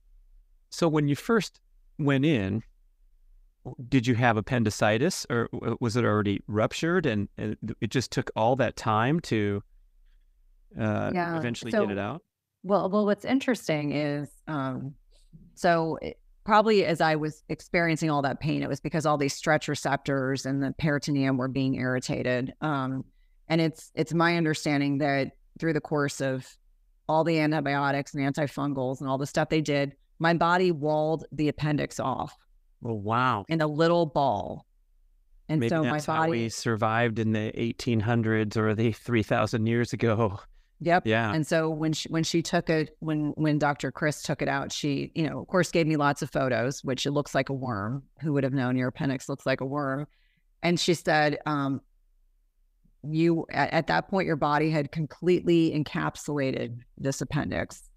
So when you first went in, did you have appendicitis, or was it already ruptured, and, it just took all that time to uh, yeah. eventually so, get it out? Well, well, what's interesting is, um, so it, probably as I was experiencing all that pain, it was because all these stretch receptors and the peritoneum were being irritated. Um, and it's it's my understanding that through the course of all the antibiotics and antifungals and all the stuff they did, my body walled the appendix off. Oh wow! In a little ball. And Maybe so my body we survived in the 1800s or the 3,000 years ago. Yep. Yeah. And so when she when she took it when when Dr. Chris took it out, she, you know, of course gave me lots of photos, which it looks like a worm. Who would have known your appendix looks like a worm? And she said, um, you at, at that point your body had completely encapsulated this appendix,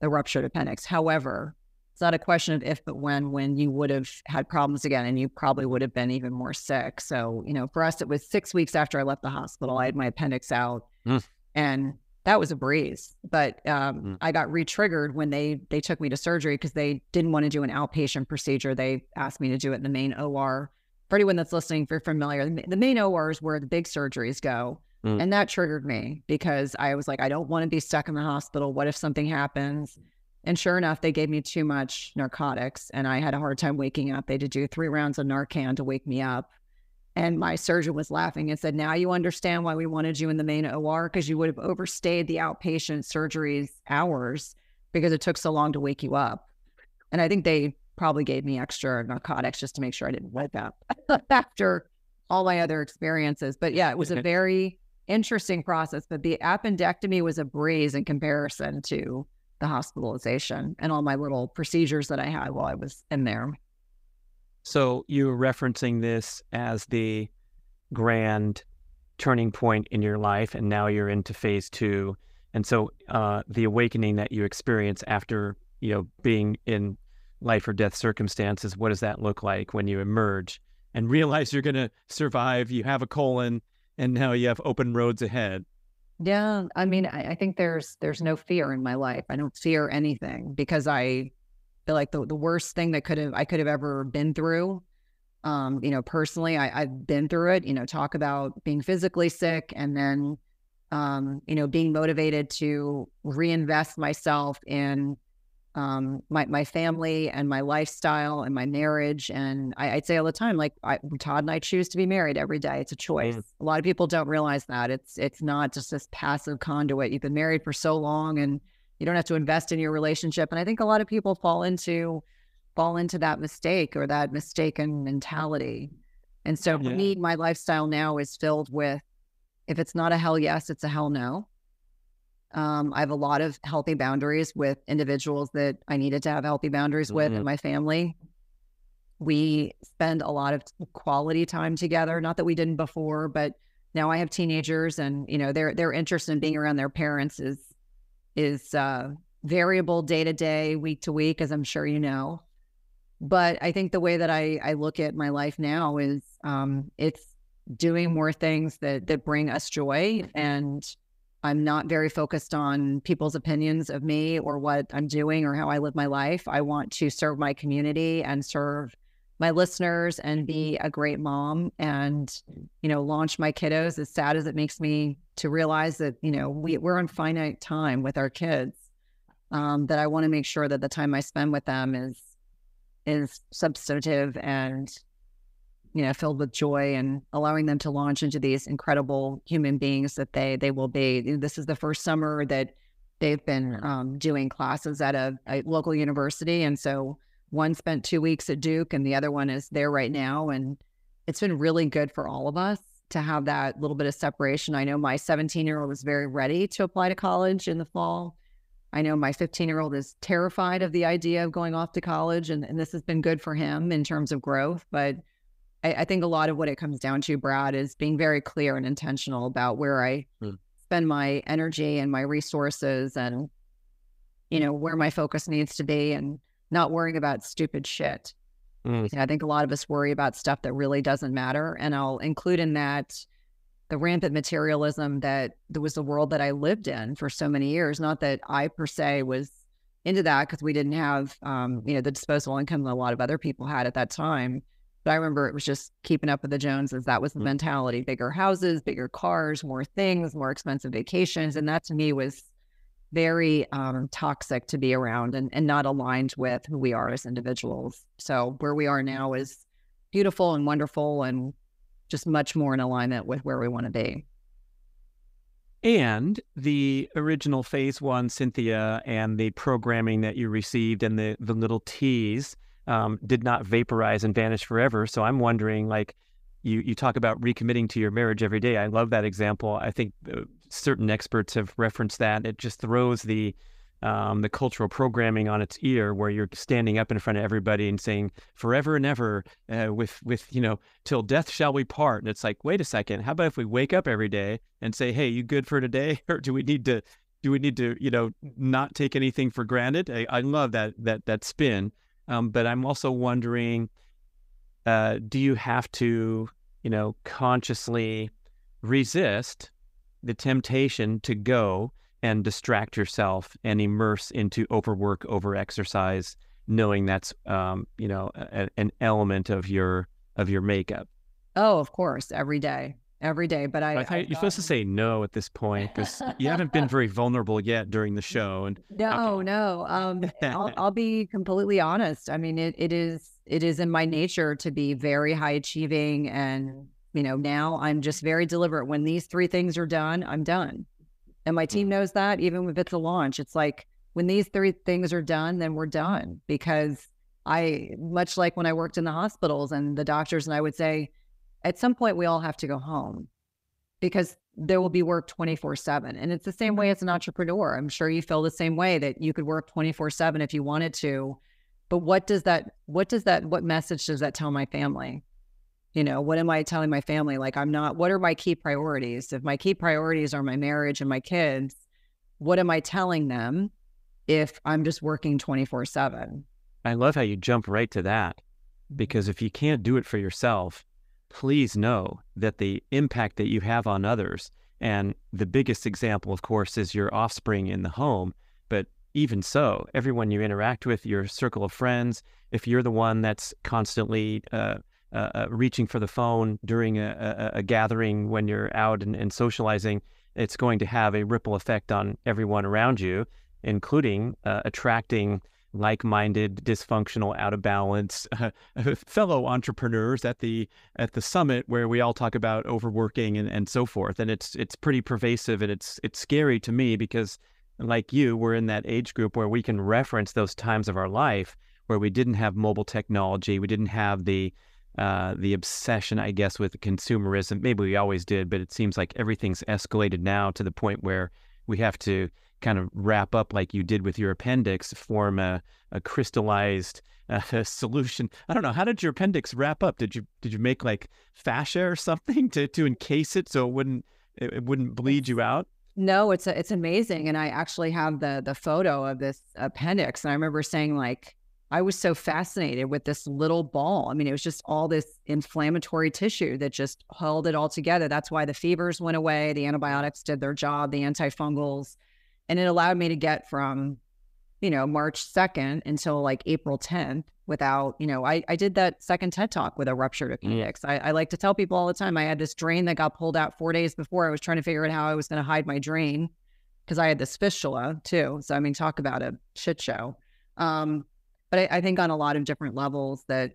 the ruptured appendix. However, it's not a question of if but when when you would have had problems again and you probably would have been even more sick. So, you know, for us it was six weeks after I left the hospital. I had my appendix out. Mm. And that was a breeze. But um, mm. I got re-triggered when they they took me to surgery because they didn't want to do an outpatient procedure. They asked me to do it in the main OR. For anyone that's listening, if you're familiar, the main OR is where the big surgeries go. Mm. And that triggered me because I was like, I don't want to be stuck in the hospital. What if something happens? And sure enough, they gave me too much narcotics and I had a hard time waking up. They had to do three rounds of Narcan to wake me up. And my surgeon was laughing and said, Now you understand why we wanted you in the main OR because you would have overstayed the outpatient surgeries hours because it took so long to wake you up. And I think they probably gave me extra narcotics just to make sure I didn't wake up after all my other experiences. But yeah, it was a very interesting process. But the appendectomy was a breeze in comparison to the hospitalization and all my little procedures that I had while I was in there. So you're referencing this as the grand turning point in your life, and now you're into phase two. And so uh, the awakening that you experience after you know being in life or death circumstances, what does that look like when you emerge and realize you're going to survive? You have a colon, and now you have open roads ahead. Yeah, I mean, I, I think there's there's no fear in my life. I don't fear anything because I feel like the, the worst thing that could have I could have ever been through. Um, you know, personally, I, I've been through it. You know, talk about being physically sick and then, um, you know, being motivated to reinvest myself in um, my my family and my lifestyle and my marriage. And I, would say all the time, like I, Todd and I choose to be married every day. It's a choice. Mm. A lot of people don't realize that it's it's not just this passive conduit. You've been married for so long, and you don't have to invest in your relationship. And I think a lot of people fall into fall into that mistake or that mistaken mentality. And so for me, my lifestyle now is filled with if it's not a hell yes, it's a hell no. Um, I have a lot of healthy boundaries with individuals that I needed to have healthy boundaries with mm-hmm. in my family. We spend a lot of quality time together. Not that we didn't before, but now I have teenagers, and you know their their interest in being around their parents is is uh, variable day to day, week to week, as I'm sure you know. But I think the way that I I look at my life now is um, it's doing more things that that bring us joy and I'm not very focused on people's opinions of me or what I'm doing or how I live my life. I want to serve my community and serve my listeners and be a great mom and, you know, launch my kiddos as sad as it makes me to realize that, you know, we, we're on finite time with our kids. Um, that I want to make sure that the time I spend with them is is substantive and you know filled with joy and allowing them to launch into these incredible human beings that they they will be. This is the first summer that they've been um, doing classes at a, a, local university and so one spent two weeks at duke and the other one is there right now and it's been really good for all of us to have that little bit of separation. I know my 17 year old was very ready to apply to college in the fall. I know my 15 year old is terrified of the idea of going off to college, and, and this has been good for him in terms of growth. But I, I, think a lot of what it comes down to, Brad, is being very clear and intentional about where I mm. spend my energy and my resources and, you know, where my focus needs to be and not worrying about stupid shit. Mm. I think a lot of us worry about stuff that really doesn't matter. And I'll include in that the rampant materialism that, was the world that I lived in for so many years. Not that I per se was into that because we didn't have, um, you know, the disposable income that a lot of other people had at that time I remember it was just keeping up with the Joneses. That was the mm-hmm. mentality bigger houses, bigger cars, more things, more expensive vacations. And that to me was very um, toxic to be around and, and not aligned with who we are as individuals. So where we are now is beautiful and wonderful and just much more in alignment with where we want to be. And the original phase one, Cynthia, and the programming that you received and the, the little teas um, did not vaporize and vanish forever. So I'm wondering, like, you you talk about recommitting to your marriage every day. I love that example. I think uh, certain experts have referenced that. It just throws the um, the cultural programming on its ear, where you're standing up in front of everybody and saying "forever and ever," uh, with with you know "till death shall we part." And it's like, wait a second, how about if we wake up every day and say, "Hey, you good for today?" Or do we need to do we need to you know not take anything for granted? I, I love that that that spin. Um, but I'm also wondering, uh, do you have to, you know, consciously resist the temptation to go and distract yourself and immerse into overwork, overexercise, knowing that's, um, you know, a, an element of your of your makeup? Oh, of course, every day every day. But I, I, I you're supposed to say no at this point because you haven't been very vulnerable yet during the show. And no, okay. no, um, I'll, I'll, be completely honest. I mean, it, it is it is in my nature to be very high achieving, and you know, now I'm just very deliberate. When these three things are done, I'm done, and my team mm. knows that. Even if it's a launch, it's like when these three things are done, then we're done because. I much like when I worked in the hospitals and the doctors and I would say, at some point we all have to go home because there will be work 24 7 and it's the same way mm-hmm. as an entrepreneur. I'm sure you feel the same way that you could work 24 7 if you wanted to but what does that what does that what message does that tell my family? You know what am i telling my family? Like i'm not what are my key priorities? If my key priorities are my marriage and my kids what am i telling them if i'm just working 24 7 i love how you jump right to that mm-hmm. because if you can't do it for yourself please know that the impact that you have on others And the biggest example, of course, is your offspring in the home. But even so, everyone you interact with, your circle of friends, if you're the one that's constantly uh, uh, uh reaching for the phone during a, a, a gathering when you're out and, and, socializing, it's going to have a ripple effect on everyone around you, including uh, attracting like-minded, dysfunctional, out of balance uh, fellow entrepreneurs at the at the summit where we all talk about overworking and, and so forth. And it's it's pretty pervasive and it's it's scary to me because like you, we're in that age group where we can reference those times of our life where we didn't have mobile technology, we didn't have the uh, the obsession, I guess, with consumerism. Maybe we always did, but it seems like everything's escalated now to the point where we have to kind of wrap up like you did with your appendix, form a, a crystallized uh, solution. I don't know. How did your appendix wrap up? Did you did you make like fascia or something to, to encase it so it wouldn't it, it wouldn't bleed you out? No, it's a, it's amazing, and I actually have the the photo of this appendix, and I remember saying like I was so fascinated with this little ball. I mean, it was just all this inflammatory tissue that just held it all together. That's why the fevers went away, the antibiotics did their job, the antifungals and it allowed me to get from, you know, March 2nd until like April 10th without, you know, I, I did that second TED talk with a ruptured appendix. Mm. I, I like to tell people all the time I had this drain that got pulled out four days before. I was trying to figure out how I was going to hide my drain because I had this fistula too. So, I mean, talk about a shit show. Um, but I, I think on a lot of different levels that,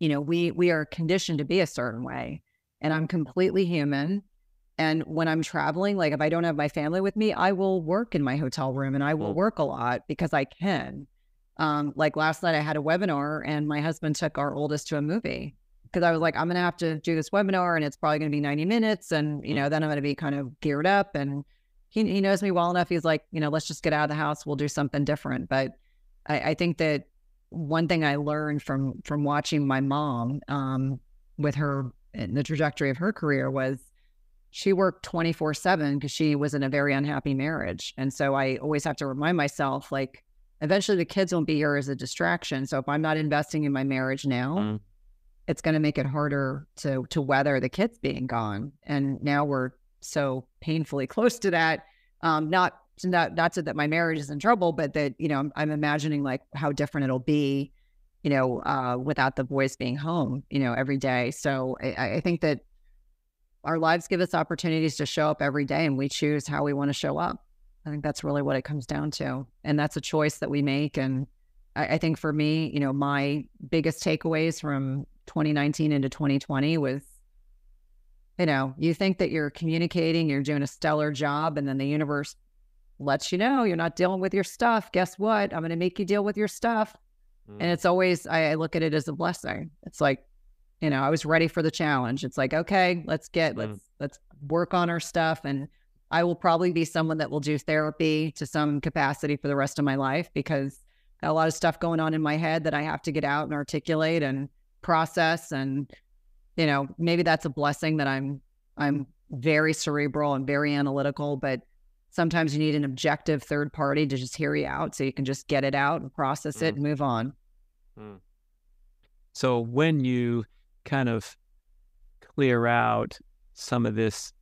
you know, we we are conditioned to be a certain way. And I'm completely human. And when I'm traveling, like if I don't have my family with me, I will work in my hotel room and I will mm. work a lot because I can. Um, like last night, I had a webinar and my husband took our oldest to a movie because I was like, I'm going to have to do this webinar and it's probably going to be 90 minutes. And, you mm. know, then I'm going to be kind of geared up. And he, he knows me well enough. He's like, you know, let's just get out of the house. We'll do something different. But I, I think that one thing I learned from from watching my mom um, with her in the trajectory of her career was she worked 24 7 because she was in a very unhappy marriage. And so I always have to remind myself, like, eventually the kids won't be here as a distraction. So if I'm not investing in my marriage now, mm. it's going to make it harder to to weather the kids being gone. And now we're so painfully close to that. Um, not not not so that my marriage is in trouble, but that you know I'm, I'm imagining like how different it'll be, you know, uh, without the boys being home, you know, every day. So I, I think that our lives give us opportunities to show up every day and we choose how we want to show up. I think that's really what it comes down to. And that's a choice that we make. And I, I think for me, you know, my biggest takeaways from 2019 into 2020 was, you know, you think that you're communicating, you're doing a stellar job, and then the universe lets you know you're not dealing with your stuff. Guess what? I'm going to make you deal with your stuff. Mm. And it's always, I, I look at it as a blessing. It's like, you know, I was ready for the challenge. It's like, okay, let's get mm. let's let's work on our stuff and I will probably be someone that will do therapy to some capacity for the rest of my life because got a lot of stuff going on in my head that I have to get out and articulate and process and you know, maybe that's a blessing that I'm I'm very cerebral and very analytical, but sometimes you need an objective third party to just hear you out so you can just get it out and process mm. it and move on. Mm. So when you kind of clear out some of this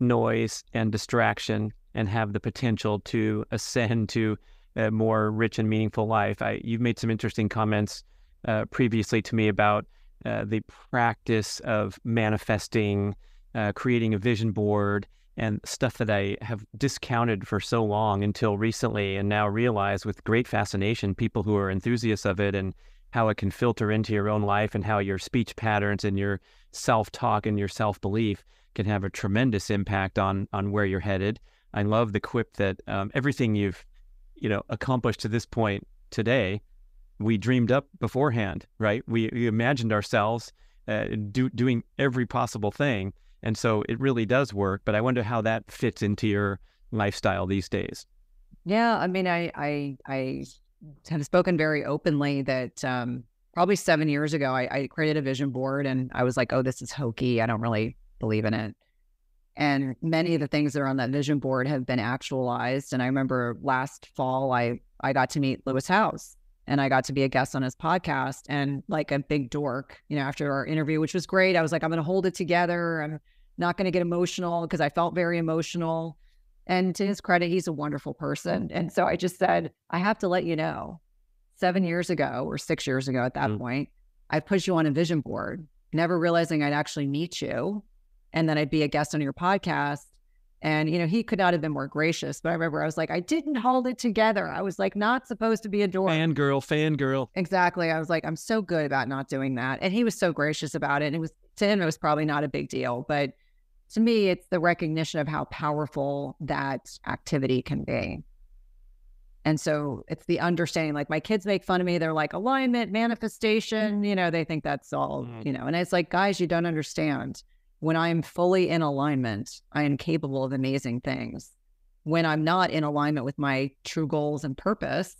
noise and distraction and have the potential to ascend to a more rich and meaningful life. I, you've made some interesting comments uh, previously to me about uh, the practice of manifesting, uh, creating a vision board, and stuff that I have discounted for so long until recently, and now realize with great fascination people who are enthusiasts of it and how it can filter into your own life and how your speech patterns and your self-talk and your self-belief can have a tremendous impact on on where you're headed. I love the quip that um, everything you've you know accomplished to this point today, we dreamed up beforehand, right? We, we imagined ourselves uh, do, doing every possible thing, and so it really does work. But I wonder how that fits into your lifestyle these days. Yeah, I mean, I I I have spoken very openly that um, probably seven years ago, I, I, created a vision board and I was like, oh, this is hokey. I don't really believe in it. And many of the things that are on that vision board have been actualized. And I remember last fall, I, I got to meet Lewis Howes and I got to be a guest on his podcast. And like a big dork, you know, after our interview, which was great, I was like, I'm going to hold it together. I'm not going to get emotional because I felt very emotional. And to his credit, he's a wonderful person. And so I just said, I have to let you know seven years ago or six years ago at that mm. point, I put you on a vision board, never realizing I'd actually meet you and then I'd be a guest on your podcast. And, you know, he could not have been more gracious. But I remember I was like, I didn't hold it together. I was like, not supposed to be a door. Fangirl, fangirl. Exactly. I was like, I'm so good about not doing that. And he was so gracious about it. And it was, to him, it was probably not a big deal. But to me, it's the recognition of how powerful that activity can be. And so it's the understanding like my kids make fun of me. They're like alignment, manifestation, you know, they think that's all, mm-hmm. you know, and it's like, guys, you don't understand. When I'm fully in alignment, I am capable of amazing things. When I'm not in alignment with my true goals and purpose,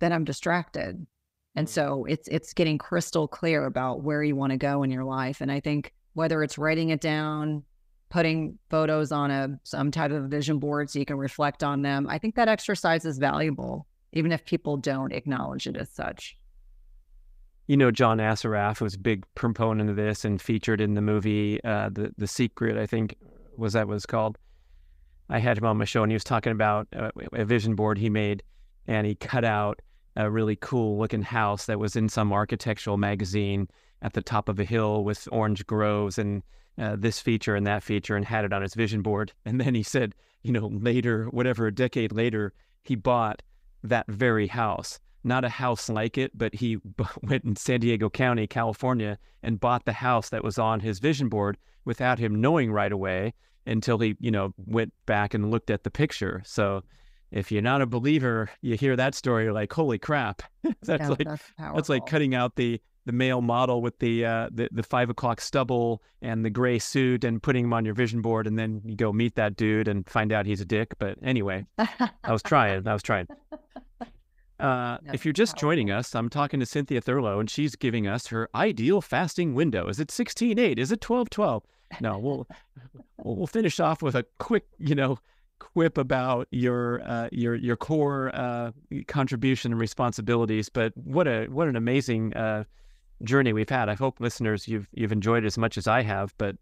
then I'm distracted. And mm-hmm. so it's it's getting crystal clear about where you want to go in your life. And I think whether it's writing it down, putting photos on a some type of vision board so you can reflect on them. I think that exercise is valuable, even if people don't acknowledge it as such. You know, John Assaraf was a big proponent of this and featured in the movie uh, the the Secret. I think was that was called. I had him on my show, and he was talking about a, a vision board he made, and he cut out a really cool looking house that was in some architectural magazine at the top of a hill with orange groves and uh, this feature and that feature and had it on his vision board. And then he said, you know, later, whatever, a decade later, he bought that very house. Not a house like it, but he went in San Diego County, California, and bought the house that was on his vision board without him knowing right away until he, you know, went back and looked at the picture. So if you're not a believer, you hear that story, you're like, holy crap. that's yeah, like that's, that's like cutting out the the male model with the, uh, the the five o'clock stubble and the gray suit and putting him on your vision board, and then you go meet that dude and find out he's a dick. But anyway, I was trying. I was trying. Uh, if you're just joining us, I'm talking to Cynthia Thurlow, and she's giving us her ideal fasting window. Is it 16-8? Is it 12-12? No, we'll we'll finish off with a quick, you know, quip about your uh, your your core uh, contribution and responsibilities. But what a what an amazing uh, journey we've had. I hope listeners you've you've enjoyed as much as I have. But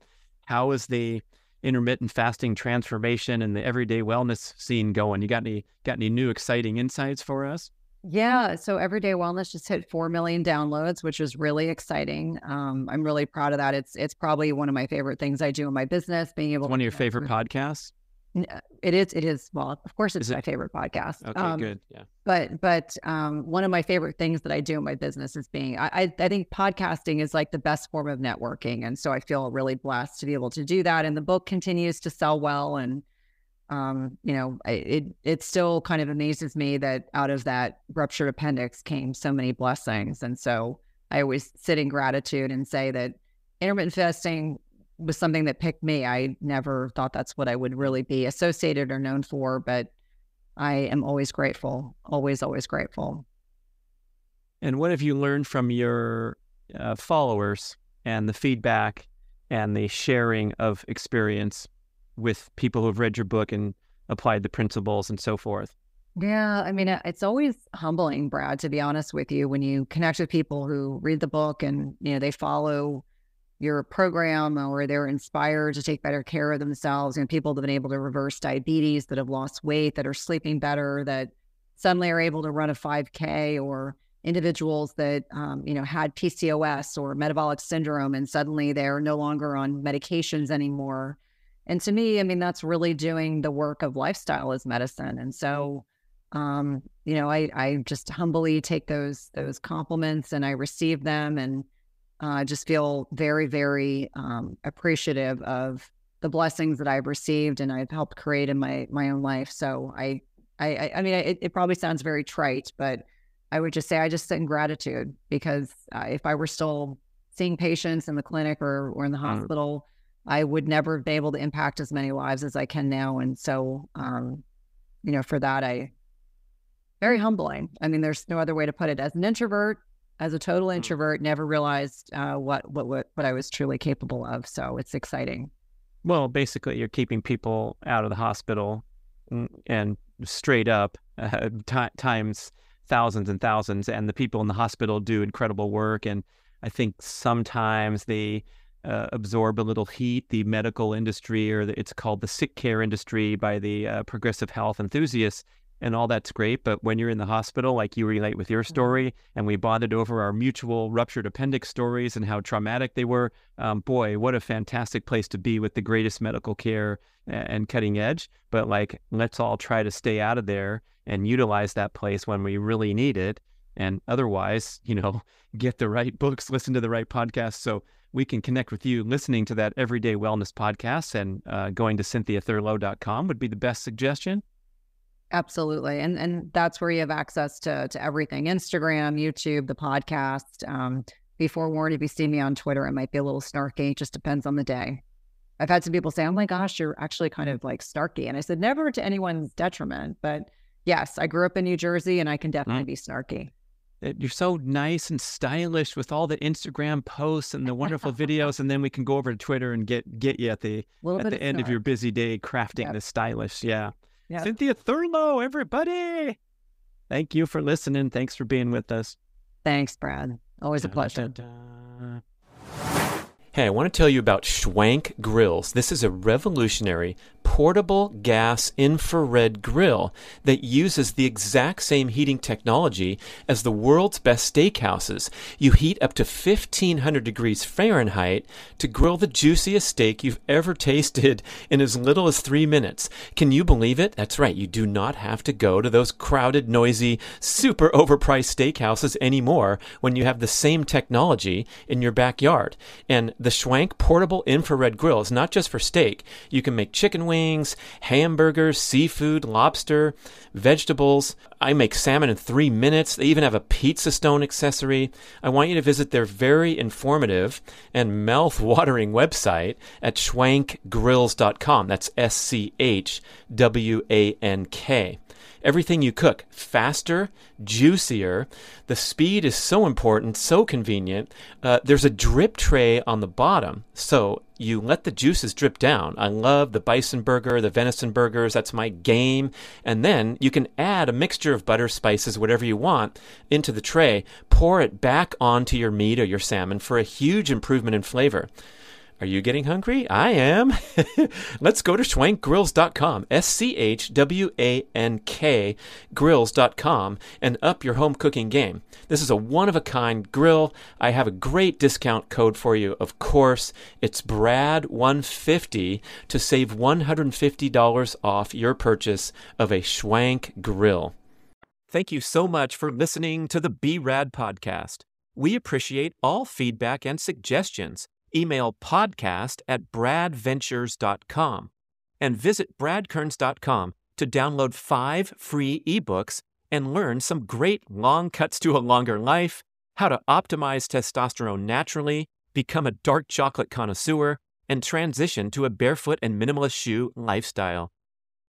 how is the intermittent fasting transformation and the everyday wellness scene going? You got any got any new exciting insights for us? Yeah, so Everyday Wellness just hit four million downloads, which is really exciting. Um, I'm really proud of that. It's it's probably one of my favorite things I do in my business. Being able it's one of your favorite podcasts. Uh, it is. It is. Well, of course, it's it? my favorite podcast. Okay, um, good. Yeah. But but um, one of my favorite things that I do in my business is being. I, I I think podcasting is like the best form of networking, and so I feel really blessed to be able to do that. And the book continues to sell well, and um, you know, it it still kind of amazes me that out of that ruptured appendix came so many blessings, and so I always sit in gratitude and say that intermittent fasting was something that picked me. I never thought that's what I would really be associated or known for, but I am always grateful, always, always grateful. And what have you learned from your uh, followers and the feedback and the sharing of experience with people who've read your book and applied the principles and so forth? Yeah, I mean, it's always humbling, Brad, to be honest with you, when you connect with people who read the book and, you know, they follow your program or they're inspired to take better care of themselves. And people that have been able to reverse diabetes that have lost weight that are sleeping better that suddenly are able to run a 5k or individuals that um, you know had pcos or metabolic syndrome and suddenly they're no longer on medications anymore. And to me i mean that's really doing the work of lifestyle as medicine. And so um, you know i i just humbly take those those compliments and i receive them and I uh, just feel very, very um, appreciative of the blessings that I've received and I've helped create in my my own life. So I, I, I mean, it, it probably sounds very trite, but I would just say I just sit in gratitude because uh, if I were still seeing patients in the clinic or or in the mm. hospital, I would never be able to impact as many lives as I can now. And so, um, you know, for that, I very humbling. I mean, there's no other way to put it. As an introvert, as a total mm. introvert, never realized uh, what, what what what I was truly capable of. So it's exciting. Well, basically, you're keeping people out of the hospital, and straight up uh, t- times thousands and thousands, and the people in the hospital do incredible work. And I think sometimes they uh, absorb a little heat. The medical industry, or the, it's called the sick care industry by the uh, progressive health enthusiasts, and all that's great. But when you're in the hospital, like you relate with your mm-hmm. story, and we bonded over our mutual ruptured appendix stories and how traumatic they were, um, boy, what a fantastic place to be with the greatest medical care and cutting edge. But like, let's all try to stay out of there and utilize that place when we really need it. And otherwise, you know, get the right books, listen to the right podcasts. So we can connect with you listening to that everyday wellness podcast and uh, going to cynthiathurlow.com would be the best suggestion. Absolutely. And and that's where you have access to to everything. Instagram, YouTube, the podcast. Um, be forewarned if you see me on Twitter, it might be a little snarky. It just depends on the day. I've had some people say, Oh my gosh, you're actually kind of like snarky. And I said, never to anyone's detriment. But yes, I grew up in New Jersey and I can definitely be snarky. You're so nice and stylish with all the Instagram posts and the wonderful videos, and then we can go over to Twitter and get get you at the at the end snark. of your busy day crafting yep. the stylish. Yeah. Yep. Cynthia Thurlow, everybody. Thank you for listening. Thanks for being with us. Thanks, Brad. Always a pleasure. Da, da, da. Hey, I want to tell you about Schwank Grills. This is a revolutionary portable gas infrared grill that uses the exact same heating technology as the world's best steakhouses. You heat up to 1500 degrees Fahrenheit to grill the juiciest steak you've ever tasted in as little as three minutes. Can you believe it? That's right. You do not have to go to those crowded, noisy, super overpriced steakhouses anymore when you have the same technology in your backyard. And the Schwank portable infrared grill is not just for steak. You can make chicken wings wings, hamburgers, seafood, lobster, vegetables. I make salmon in three minutes. They even have a pizza stone accessory. I want you to visit their very informative and mouth watering website at schwankgrills.com. That's S C H W A N K everything you cook faster, juicier. The speed is so important, so convenient. Uh, there's a drip tray on the bottom, so you let the juices drip down. I love the bison burger, the venison burgers. That's my game. And then you can add a mixture of butter, spices, whatever you want into the tray. Pour it back onto your meat or your salmon for a huge improvement in flavor. Are you getting hungry? I am. Let's go to schwankgrills.com, S C H W A N K grills.com, and up your home cooking game. This is a one of a kind grill. I have a great discount code for you, of course. It's BRAD150 to save $150 off your purchase of a Schwank grill. Thank you so much for listening to the B.rad podcast. We appreciate all feedback and suggestions email podcast at bradventures.com and visit bradkearns.com to download five free ebooks and learn some great long cuts to a longer life, how to optimize testosterone naturally, become a dark chocolate connoisseur, and transition to a barefoot and minimalist shoe lifestyle.